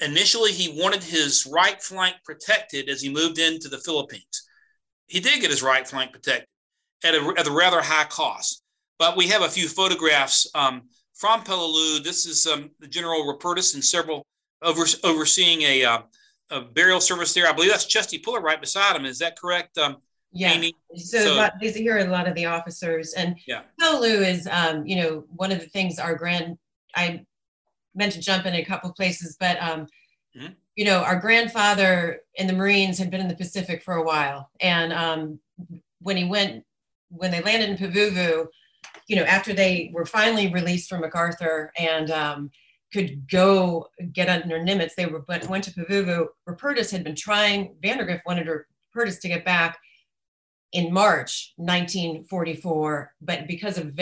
initially he wanted his right flank protected as he moved into the Philippines he did get his right flank protected at a, at a rather high cost. But we have a few photographs um, from Peleliu. This is um, the General Rupertus and several over, overseeing a, uh, a, burial service there. I believe that's Chesty Puller right beside him. Is that correct? Um, yeah. Amy? So, so these are here a lot of the officers, and yeah. Peleliu is, um, you know, one of the things our grand. I meant to jump in a couple places, but um, mm-hmm you know, our grandfather in the Marines had been in the Pacific for a while. And um, when he went, when they landed in Pavuvu, you know, after they were finally released from MacArthur and um, could go get under Nimitz, they were, but went to Pavuvu. Rupertus had been trying, Vandegrift wanted Rupertus to get back in March 1944, but because of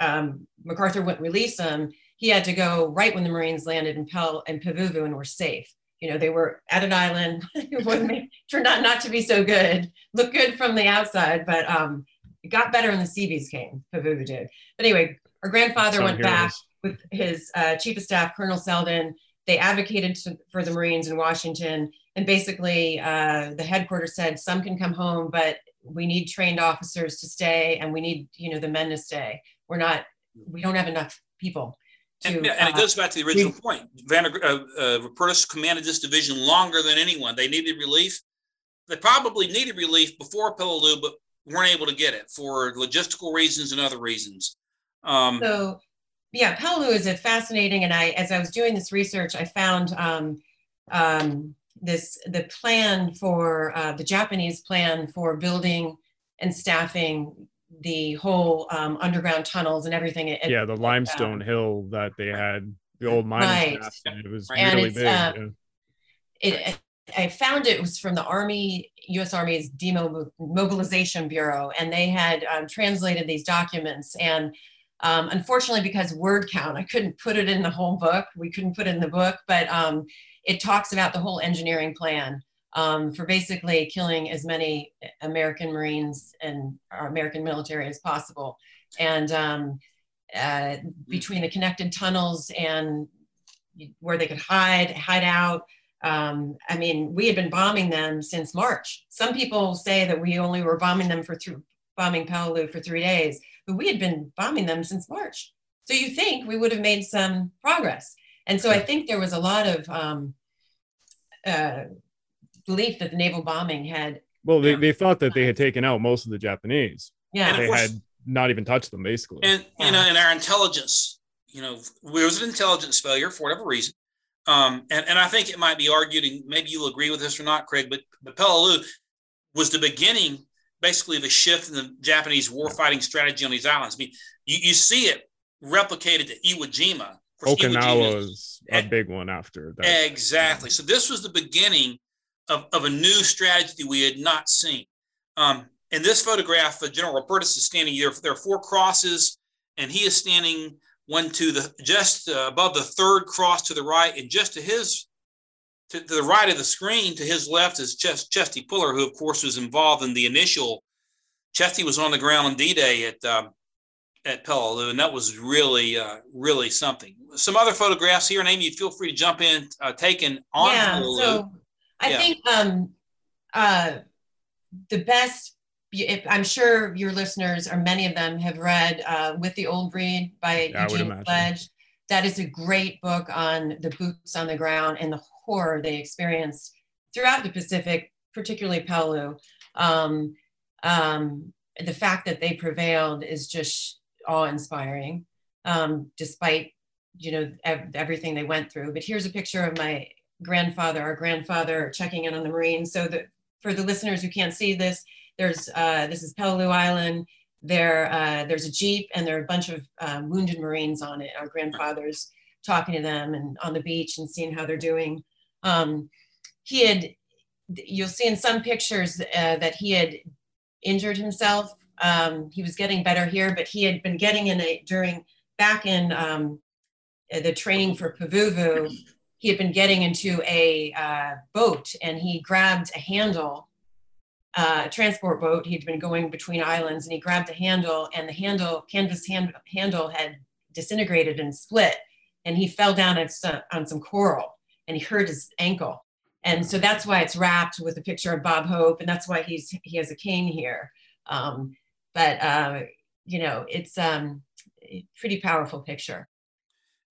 um, MacArthur wouldn't release him, he had to go right when the Marines landed in Pel and Pavuvu and were safe you know, they were at an island. it turned out not to be so good. Looked good from the outside, but um, it got better when the Seabees came. Pavuvu did. But anyway, our grandfather went back with his uh, chief of staff, Colonel Selden. They advocated to, for the Marines in Washington, and basically uh, the headquarters said some can come home, but we need trained officers to stay, and we need you know the men to stay. We're not, we don't have enough people. To, and, and, it uh, goes back to the original we, point. Van uh, uh, commanded this division longer than anyone. They needed relief. They probably needed relief before Peleliu, but weren't able to get it for logistical reasons and other reasons. Um, so, yeah, Peleliu is a fascinating. And I, as I was doing this research, I found um, um, this the plan for uh, the Japanese plan for building and staffing the whole um, underground tunnels and everything. It, yeah, the limestone um, hill that they had, the old mining right. Shaft, it was and really big. Um, yeah. it, I found it was from the Army, U.S. Army's Demobilization Bureau, and they had um, translated these documents. And um, unfortunately, because word count, I couldn't put it in the whole book. We couldn't put it in the book, but um, it talks about the whole engineering plan um, for basically killing as many American Marines and American military as possible. And um, uh, between the connected tunnels and where they could hide, hide out. Um, I mean, we had been bombing them since March. Some people say that we only were bombing them for th- bombing Peleliu for three days, but we had been bombing them since March. So you think we would have made some progress. And so I think there was a lot of um, uh, belief that the naval bombing had. Well, they, they thought that they had taken out most of the Japanese. Yeah. They course, had not even touched them, basically. And, you know, in our intelligence, you know, there was an intelligence failure for whatever reason. Um, and, and I think it might be argued, and maybe you'll agree with this or not, Craig, but, but Peleliu was the beginning, basically, the shift in the Japanese warfighting strategy on these islands. I mean, you, you see it replicated at Iwo Jima. Okinawa was a big one after that. Exactly. So this was the beginning of, of a new strategy we had not seen. Um, in this photograph, General Rupertus is standing here. There are four crosses, and he is standing one to the just above the third cross to the right, and just to his to, to the right of the screen, to his left is Chest, Chesty Puller, who of course was involved in the initial. Chesty was on the ground on D-Day at um, at Peleliu, and that was really uh, really something. Some other photographs here, and Amy, feel free to jump in. Uh, taken on yeah, Peleliu. So I yeah. think um, uh, the best if, I'm sure your listeners, or many of them, have read uh, "With the Old Breed" by yeah, Eugene Sledge. That is a great book on the boots on the ground and the horror they experienced throughout the Pacific, particularly Peleliu. Um, um, the fact that they prevailed is just awe-inspiring, um, despite you know ev- everything they went through. But here's a picture of my grandfather, our grandfather, checking in on the Marines. So that for the listeners who can't see this, there's uh, this is Peleliu Island. There, uh, there's a jeep, and there are a bunch of um, wounded Marines on it. Our grandfathers talking to them and on the beach and seeing how they're doing. Um, he had, you'll see in some pictures uh, that he had injured himself. Um, he was getting better here, but he had been getting in a during back in um, the training for Pavuvu. He had been getting into a uh, boat and he grabbed a handle uh, transport boat. He'd been going between islands and he grabbed a handle and the handle, canvas hand, handle had disintegrated and split. And he fell down on some, on some coral and he hurt his ankle. And so that's why it's wrapped with a picture of Bob Hope. And that's why he's, he has a cane here. Um, but, uh, you know, it's um, a pretty powerful picture.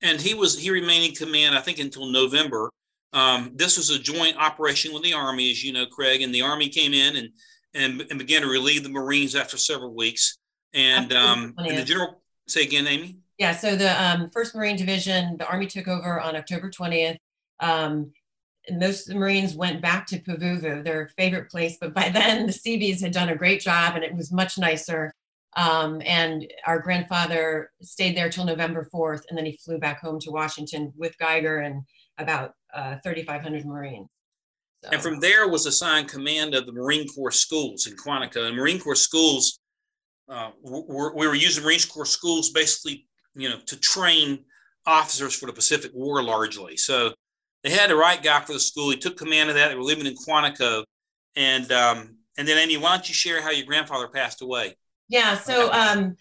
And he was, he remained in command, I think, until November um, this was a joint operation with the Army, as you know, Craig, and the Army came in and and, and began to relieve the Marines after several weeks. And, um, and the general, say again, Amy. Yeah, so the um, First Marine Division, the Army took over on October 20th. Um, most of the Marines went back to Pavuvu, their favorite place, but by then the Seabees had done a great job and it was much nicer. Um, and our grandfather stayed there till November 4th, and then he flew back home to Washington with Geiger and about uh, 3,500 Marines. So. And from there was assigned command of the Marine Corps schools in Quantico. And Marine Corps schools, uh, we were using Marine Corps schools basically, you know, to train officers for the Pacific War largely. So they had the right guy for the school. He took command of that. They were living in Quantico. And um, and then Amy, why don't you share how your grandfather passed away? Yeah. So um,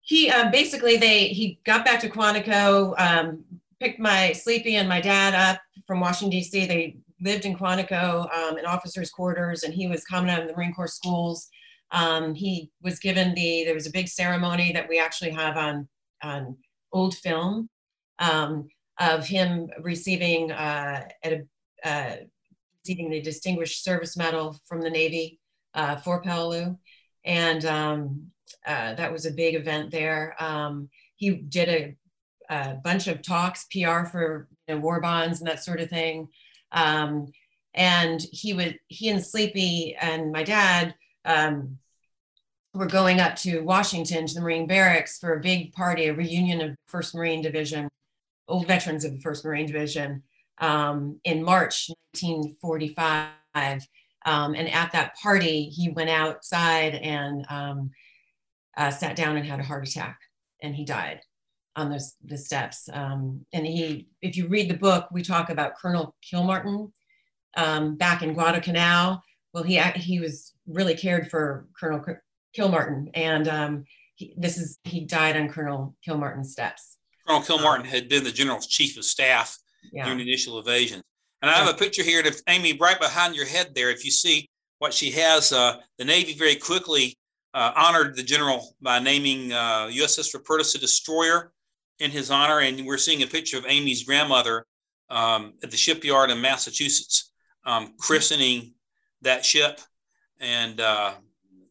he uh, basically they he got back to Quantico. Um, picked my Sleepy and my dad up from Washington, D.C. They lived in Quantico um, in officers' quarters, and he was coming out of the Marine Corps schools. Um, he was given the, there was a big ceremony that we actually have on, on old film um, of him receiving, uh, at a, uh, receiving the Distinguished Service Medal from the Navy uh, for Peleliu. And um, uh, that was a big event there. Um, he did a a bunch of talks, PR for you know, war bonds and that sort of thing. Um, and he would, he and Sleepy and my dad um, were going up to Washington to the Marine Barracks for a big party, a reunion of First Marine Division, old veterans of the First Marine Division um, in March 1945. Um, and at that party, he went outside and um, uh, sat down and had a heart attack, and he died on those the steps. Um, and he, if you read the book, we talk about Colonel Kilmartin um, back in Guadalcanal. Well, he he was really cared for Colonel Kilmartin, and um, he, this is he died on Colonel Kilmartin's steps. Colonel Kilmartin um, had been the general's chief of staff yeah. during the initial invasion. And I have a picture here, and if Amy, right behind your head there, if you see what she has, uh, the Navy very quickly uh, honored the general by naming uh, USS Rupertus a destroyer in his honor. And we're seeing a picture of Amy's grandmother um, at the shipyard in Massachusetts, um, christening that ship. And uh,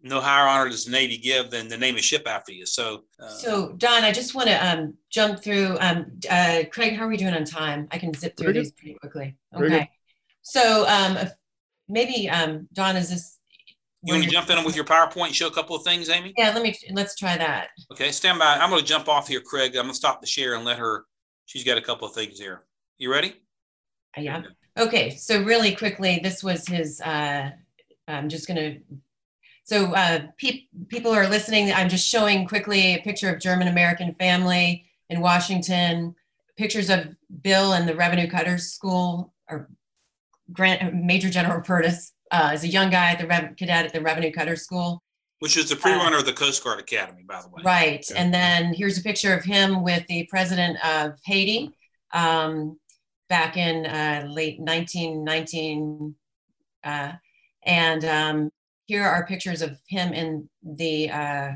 no higher honor does the Navy give than the name a ship after you. So, uh, so Don, I just want to um, jump through. Um, uh, Craig, how are we doing on time? I can zip through these pretty quickly. Okay. So um, maybe um, Don, is this you want to jump in with your PowerPoint and show a couple of things, Amy? Yeah, let me, let's try that. Okay, stand by. I'm going to jump off here, Craig. I'm going to stop the share and let her, she's got a couple of things here. You ready? Yeah. Okay, so really quickly, this was his, uh, I'm just going to, so uh, pe people are listening. I'm just showing quickly a picture of German-American family in Washington, pictures of Bill and the Revenue Cutters School, or Grant, Major General Rupertus uh, as a young guy at the Rev- cadet at the Revenue Cutter School. Which is the pre-runner uh, of the Coast Guard Academy, by the way. Right, and then here's a picture of him with the president of Haiti um, back in uh, late 1919, uh, And um, here are pictures of him and the uh,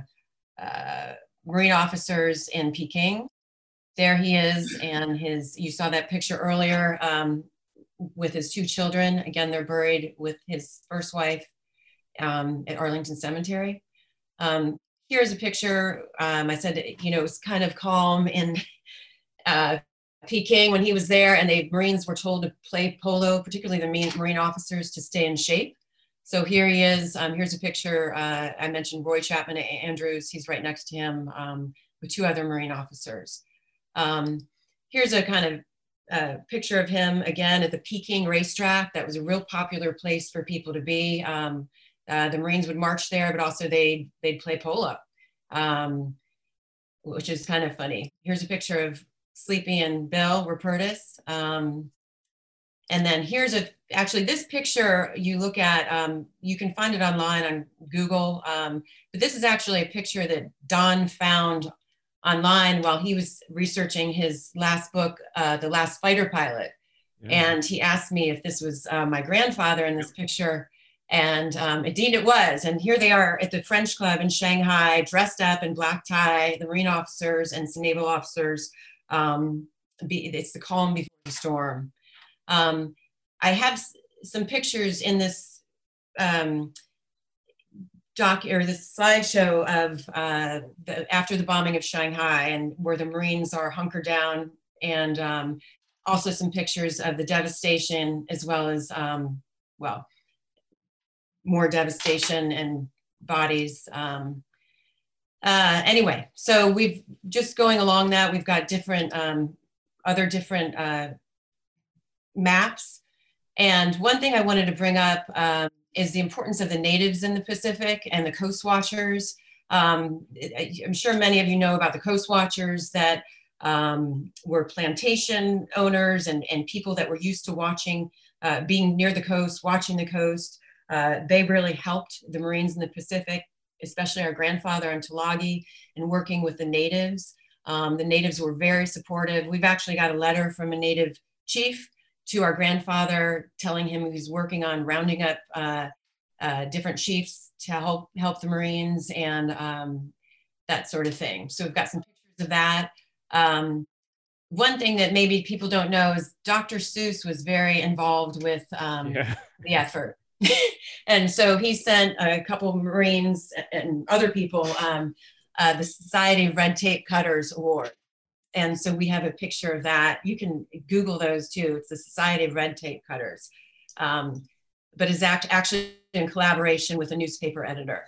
uh, Marine officers in Peking. There he is, and his, you saw that picture earlier um, with his two children. Again, they're buried with his first wife um, at Arlington Cemetery. Um, here's a picture. Um, I said, you know, it was kind of calm in uh, Peking when he was there, and the Marines were told to play polo, particularly the Marine officers, to stay in shape. So here he is. Um, here's a picture. Uh, I mentioned Roy Chapman Andrews. He's right next to him um, with two other Marine officers. Um, here's a kind of uh, picture of him again at the Peking racetrack. That was a real popular place for people to be. Um, uh, the Marines would march there, but also they they'd play polo, um, which is kind of funny. Here's a picture of Sleepy and Bill Rupertus. Um, and then here's a, actually this picture you look at, um, you can find it online on Google, um, but this is actually a picture that Don found online while he was researching his last book, uh, The Last Fighter Pilot. Yeah. And he asked me if this was uh, my grandfather in this picture. And um, indeed it was. And here they are at the French Club in Shanghai, dressed up in black tie, the Marine officers and some naval officers. Um, be, it's the calm before the storm. I have some pictures in this um, doc or this slideshow of uh, the, after the bombing of Shanghai and where the Marines are hunkered down and um, also some pictures of the devastation as well as, um, well, more devastation and bodies. Um, uh, anyway, so we've just going along that, we've got different, um, other different uh, maps. And one thing I wanted to bring up um, is the importance of the natives in the Pacific and the coast watchers. Um, I'm sure many of you know about the coast watchers that um, were plantation owners and, and people that were used to watching, uh, being near the coast, watching the coast. Uh, they really helped the Marines in the Pacific, especially our grandfather on Tulagi, in working with the natives. Um, the natives were very supportive. We've actually got a letter from a native chief to our grandfather, telling him he's working on rounding up uh, uh, different chiefs to help help the Marines and um, that sort of thing. So we've got some pictures of that. Um, one thing that maybe people don't know is Dr. Seuss was very involved with um, yeah. the effort. and so he sent a couple of Marines and other people um, uh, the Society of Red Tape Cutters Award and so we have a picture of that. You can Google those too. It's the Society of Red Tape Cutters, um, but is act, actually in collaboration with a newspaper editor,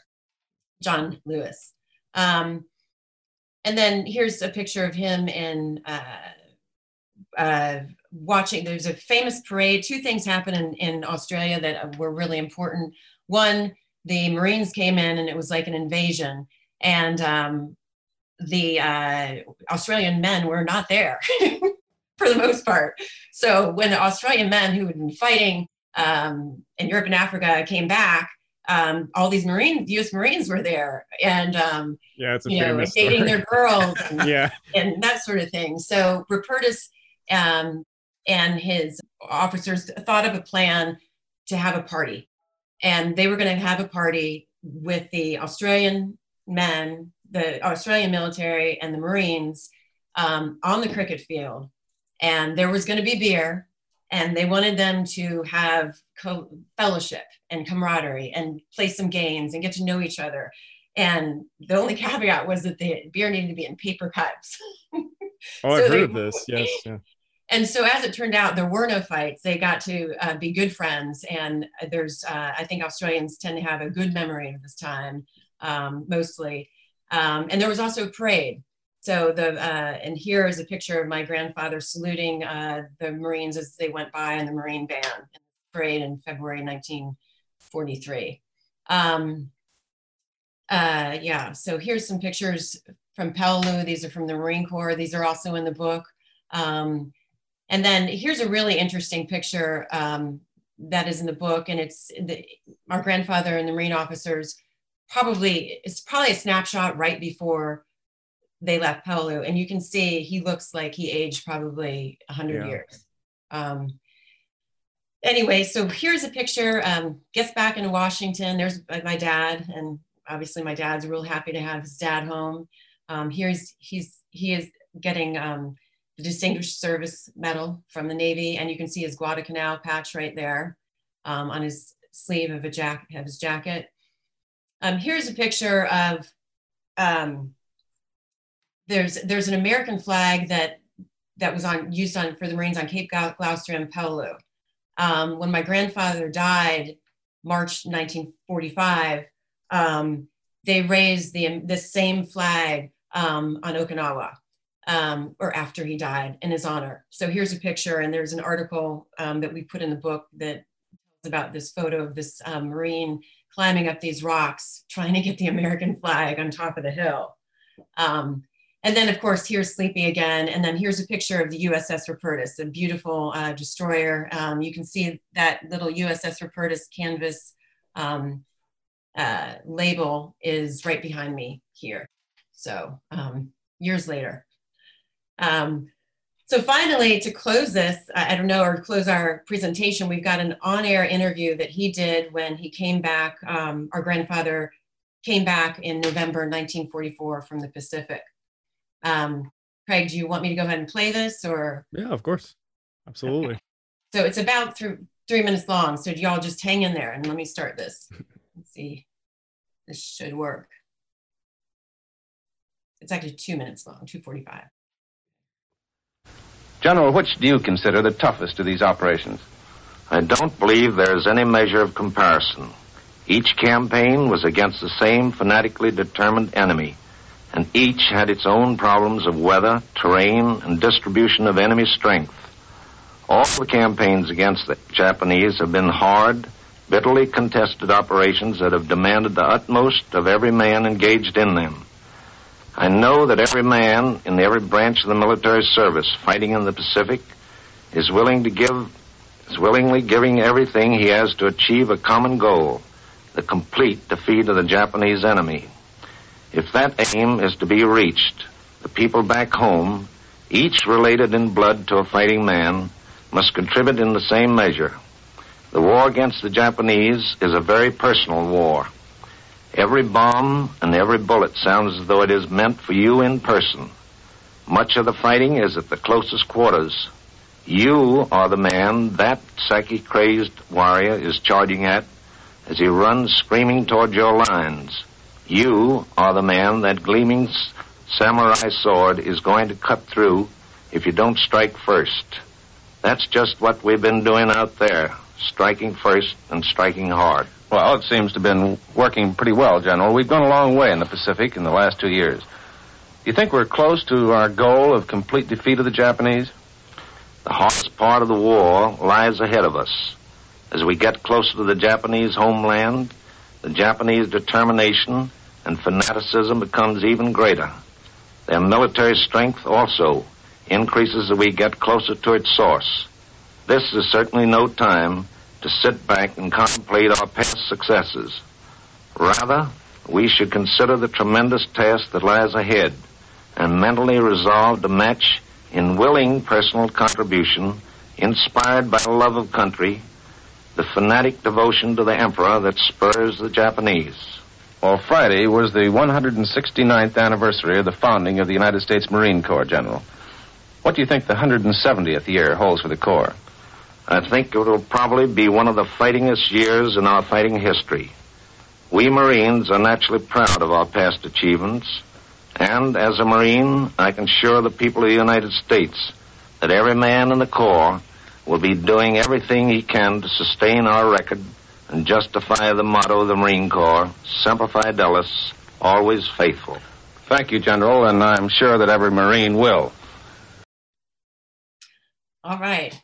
John Lewis. Um, and then here's a picture of him in uh, uh, watching. There's a famous parade. Two things happen in, in Australia that were really important. One, the Marines came in and it was like an invasion. And um, the uh, Australian men were not there for the most part. So when the Australian men who had been fighting um, in Europe and Africa came back, um, all these Marine U.S. Marines were there, and um, yeah, it's a you know, dating story. their girls, and, yeah, and that sort of thing. So Rupertus um, and his officers thought of a plan to have a party, and they were going to have a party with the Australian men the Australian military and the Marines um, on the cricket field, and there was going to be beer, and they wanted them to have co- fellowship and camaraderie and play some games and get to know each other. And the only caveat was that the beer needed to be in paper cups. oh, so I've heard of this. Yes. Yeah. And so, as it turned out, there were no fights. They got to uh, be good friends. And there's, uh, I think Australians tend to have a good memory of this time, um, mostly. Um, and there was also a parade. So the, uh, and here is a picture of my grandfather saluting uh, the Marines as they went by in the Marine band in parade in February 1943. Um, uh, yeah, so here's some pictures from Peleliu. These are from the Marine Corps. These are also in the book. Um, and then here's a really interesting picture um, that is in the book, and it's the, our grandfather and the Marine officers probably it's probably a snapshot right before they left Peleliu, and you can see he looks like he aged probably 100 yeah. years. Um, anyway, so here's a picture. Um, gets back into Washington. There's my dad, and obviously my dad's real happy to have his dad home. Um, here's he's he is getting um, the Distinguished Service Medal from the Navy, and you can see his Guadalcanal patch right there um, on his sleeve of a jack of his jacket. Um, here's a picture of um, there's there's an American flag that that was on used on for the Marines on Cape Gloucester and Peleliu. Um, when my grandfather died, March 1945, um, they raised the the same flag um, on Okinawa, um, or after he died, in his honor. So here's a picture, and there's an article um, that we put in the book that about this photo of this um, Marine climbing up these rocks, trying to get the American flag on top of the hill. Um, and then, of course, here's Sleepy again. And then here's a picture of the USS Rupertus, a beautiful uh, destroyer. Um, you can see that little USS Rupertus canvas um, uh, label is right behind me here. So um, years later. Um, so finally, to close this, I don't know, or close our presentation, we've got an on-air interview that he did when he came back. Um, our grandfather came back in November 1944 from the Pacific. Um, Craig, do you want me to go ahead and play this or? Yeah, of course. Absolutely. Okay. So it's about th three minutes long. So y'all just hang in there and let me start this. Let's see. This should work. It's actually two minutes long, 245. General, which do you consider the toughest of these operations? I don't believe there's any measure of comparison. Each campaign was against the same fanatically determined enemy and each had its own problems of weather, terrain, and distribution of enemy strength. All the campaigns against the Japanese have been hard, bitterly contested operations that have demanded the utmost of every man engaged in them. I know that every man in every branch of the military service fighting in the Pacific is willing to give is willingly giving everything he has to achieve a common goal, the complete defeat of the Japanese enemy. If that aim is to be reached, the people back home, each related in blood to a fighting man, must contribute in the same measure. The war against the Japanese is a very personal war. Every bomb and every bullet sounds as though it is meant for you in person. Much of the fighting is at the closest quarters. You are the man that psychic crazed warrior is charging at as he runs screaming toward your lines. You are the man that gleaming samurai sword is going to cut through if you don't strike first. That's just what we've been doing out there, striking first and striking hard. Well, it seems to have been working pretty well, General. We've gone a long way in the Pacific in the last two years. Do you think we're close to our goal of complete defeat of the Japanese? The hardest part of the war lies ahead of us. As we get closer to the Japanese homeland, the Japanese determination and fanaticism becomes even greater. Their military strength also increases as we get closer to its source. This is certainly no time to sit back and contemplate our past successes. Rather, we should consider the tremendous task that lies ahead and mentally resolve to match in willing personal contribution, inspired by a love of country, the fanatic devotion to the emperor that spurs the Japanese. Well, Friday was the 169th anniversary of the founding of the United States Marine Corps, General. What do you think the 170th year holds for the Corps? I think it will probably be one of the fightingest years in our fighting history. We Marines are naturally proud of our past achievements, and as a Marine, I can assure the people of the United States that every man in the Corps will be doing everything he can to sustain our record and justify the motto of the Marine Corps, Semper Fidelis, always faithful. Thank you, General, and I'm sure that every Marine will. All right.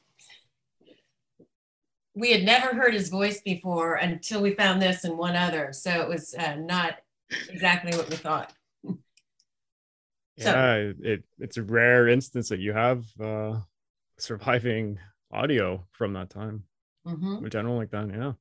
We had never heard his voice before until we found this and one other, so it was uh, not exactly what we thought. so, yeah, it, it's a rare instance that you have uh, surviving audio from that time. Mm-hmm. A general like that, yeah.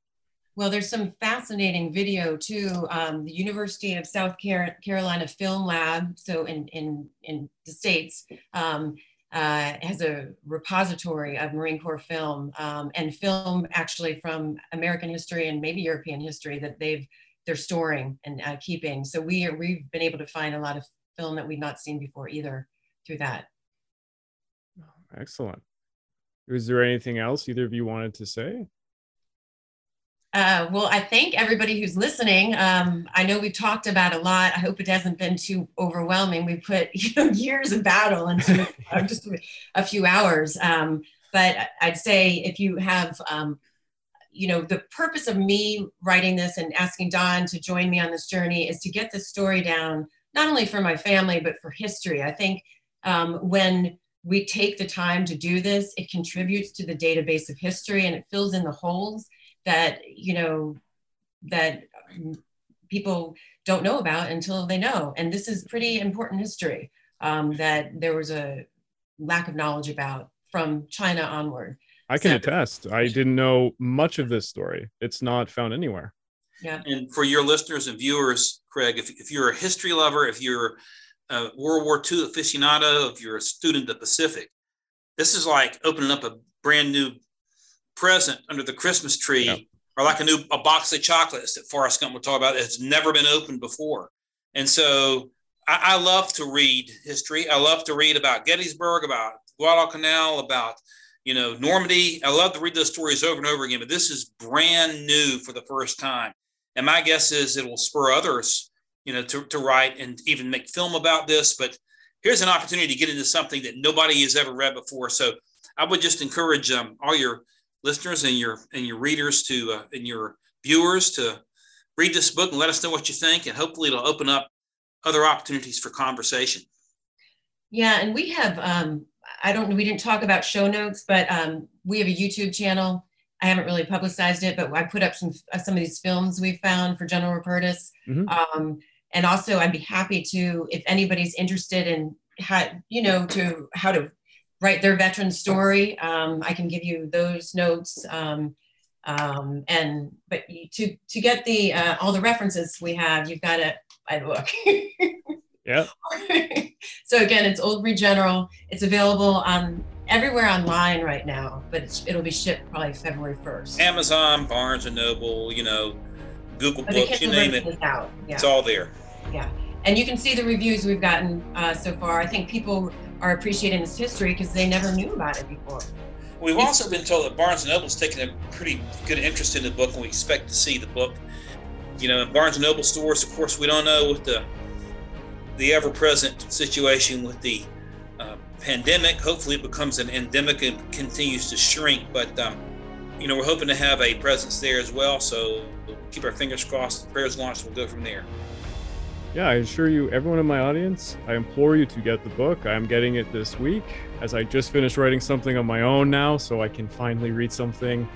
Well, there's some fascinating video too. Um, the University of South Carolina Film Lab, so in in in the states, um, uh, has a repository of Marine Corps film um, and film actually from American history and maybe European history that they've they're storing and uh, keeping. So we are, we've been able to find a lot of film that we've not seen before either through that. Excellent. Is there anything else either of you wanted to say? Uh, well, I thank everybody who's listening. Um, I know we've talked about a lot. I hope it hasn't been too overwhelming. We put you know years of battle into uh, just a few hours. Um, but I'd say if you have, um, you know, the purpose of me writing this and asking Don to join me on this journey is to get the story down, not only for my family but for history. I think um, when we take the time to do this, it contributes to the database of history and it fills in the holes that you know that people don't know about until they know. And this is pretty important history um, that there was a lack of knowledge about from china onward. I can so, attest. I didn't know much of this story. It's not found anywhere. Yeah. And for your listeners and viewers craig if, if you're a history lover if you're a world war ii aficionado if you're a student of the pacific this is like opening up a brand new present under the Christmas tree, yep. or like a new a box of chocolates that Forrest Gump would talk about that's never been opened before. And so I, I, love to read history. I love to read about Gettysburg, about Guadalcanal, about you know Normandy. I love to read those stories over and over again. But this is brand new for the first time, and my guess is it will spur others, you know, to, to write and even make film about this. But here's an opportunity to get into something that nobody has ever read before. So I would just encourage um, all your listeners and your and your readers to uh, and your viewers to read this book and let us know what you think, and hopefully it'll open up other opportunities for conversation. Yeah, and we have um, I don't we didn't talk about show notes, but um, we have a YouTube channel. I haven't really publicized it, but I put up some uh, some of these films we found for General Rupertus. Mm-hmm. Um, and also, I'd be happy to if anybody's interested in how you know to how to write their veteran story. Um, I can give you those notes. Um, um, and but to to get the uh, all the references we have, you've got to I look. yeah. so again, it's Old Breed General. It's available on everywhere online right now, but it'll be shipped probably February first. Amazon, Barnes and Noble, you know, Google but Books, you name it. Yeah. It's all there. Yeah, and you can see the reviews we've gotten uh, so far. I think people are appreciating this history because they never knew about it before. We've also been told that Barnes and Noble's taken a pretty good interest in the book, and we expect to see the book. You know, in Barnes and Noble stores, of course, we don't know with the the ever-present situation with the uh, pandemic. Hopefully, it becomes an endemic and continues to shrink. But um, you know, we're hoping to have a presence there as well. So keep our fingers crossed. The prayers launched. We'll go from there yeah, I assure you, everyone in my audience, I implore you to get the book. I am getting it this week as I just finished writing something on my own now, so I can finally read something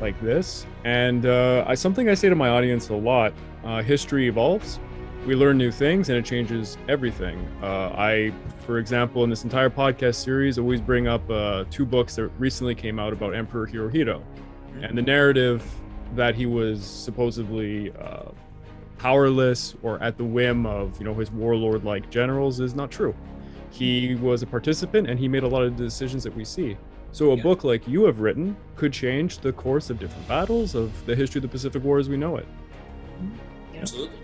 like this. And uh, I, something I say to my audience a lot uh, history evolves. We learn new things and it changes everything. Uh, I, for example, in this entire podcast series, always bring up uh, two books that recently came out about Emperor Hirohito and the narrative that he was supposedly uh, powerless or at the whim of you know his warlord like generals is not true. He was a participant and he made a lot of the decisions that we see. So a yeah. book like you have written could change the course of different battles of the history of the pacific war as we know it. Yeah. absolutely.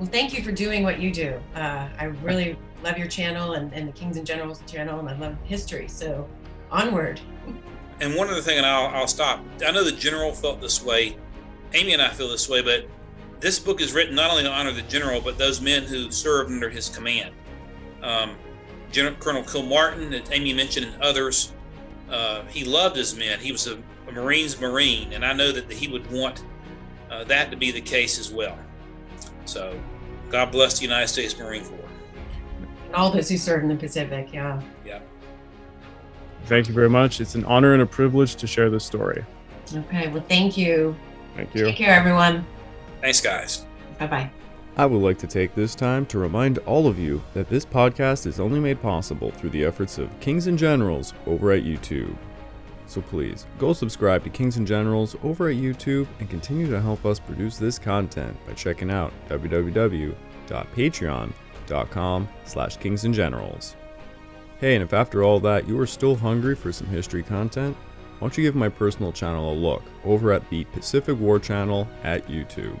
Well thank you for doing what you do. Uh, i really love your channel and, and the kings and generals channel and i love history. So onward. And one other thing and I'll, I'll stop. I know the general felt this way. Amy and i feel this way but this book is written not only to honor the general, but those men who served under his command. Um, General, Colonel Kilmartin, that Amy mentioned, and others. Uh, he loved his men. He was a, a, Marines Marine, and I know that he would want uh, that to be the case as well. So, God bless the United States Marine Corps. And all those who served in the Pacific, yeah. Yeah. Thank you very much. It's an honor and a privilege to share this story. Okay, well, thank you. Thank you. Take care, everyone. Thanks, guys. Bye bye. I would like to take this time to remind all of you that this podcast is only made possible through the efforts of Kings and Generals over at YouTube. So please, go subscribe to Kings and Generals over at YouTube and continue to help us produce this content by checking out www.patreon.com slash kingsandgenerals. Hey, and if after all that you are still hungry for some history content, why don't you give my personal channel a look over at the Pacific War channel at YouTube.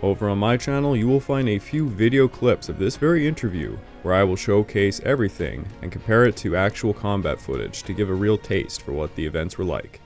Over on my channel, you will find a few video clips of this very interview where I will showcase everything and compare it to actual combat footage to give a real taste for what the events were like.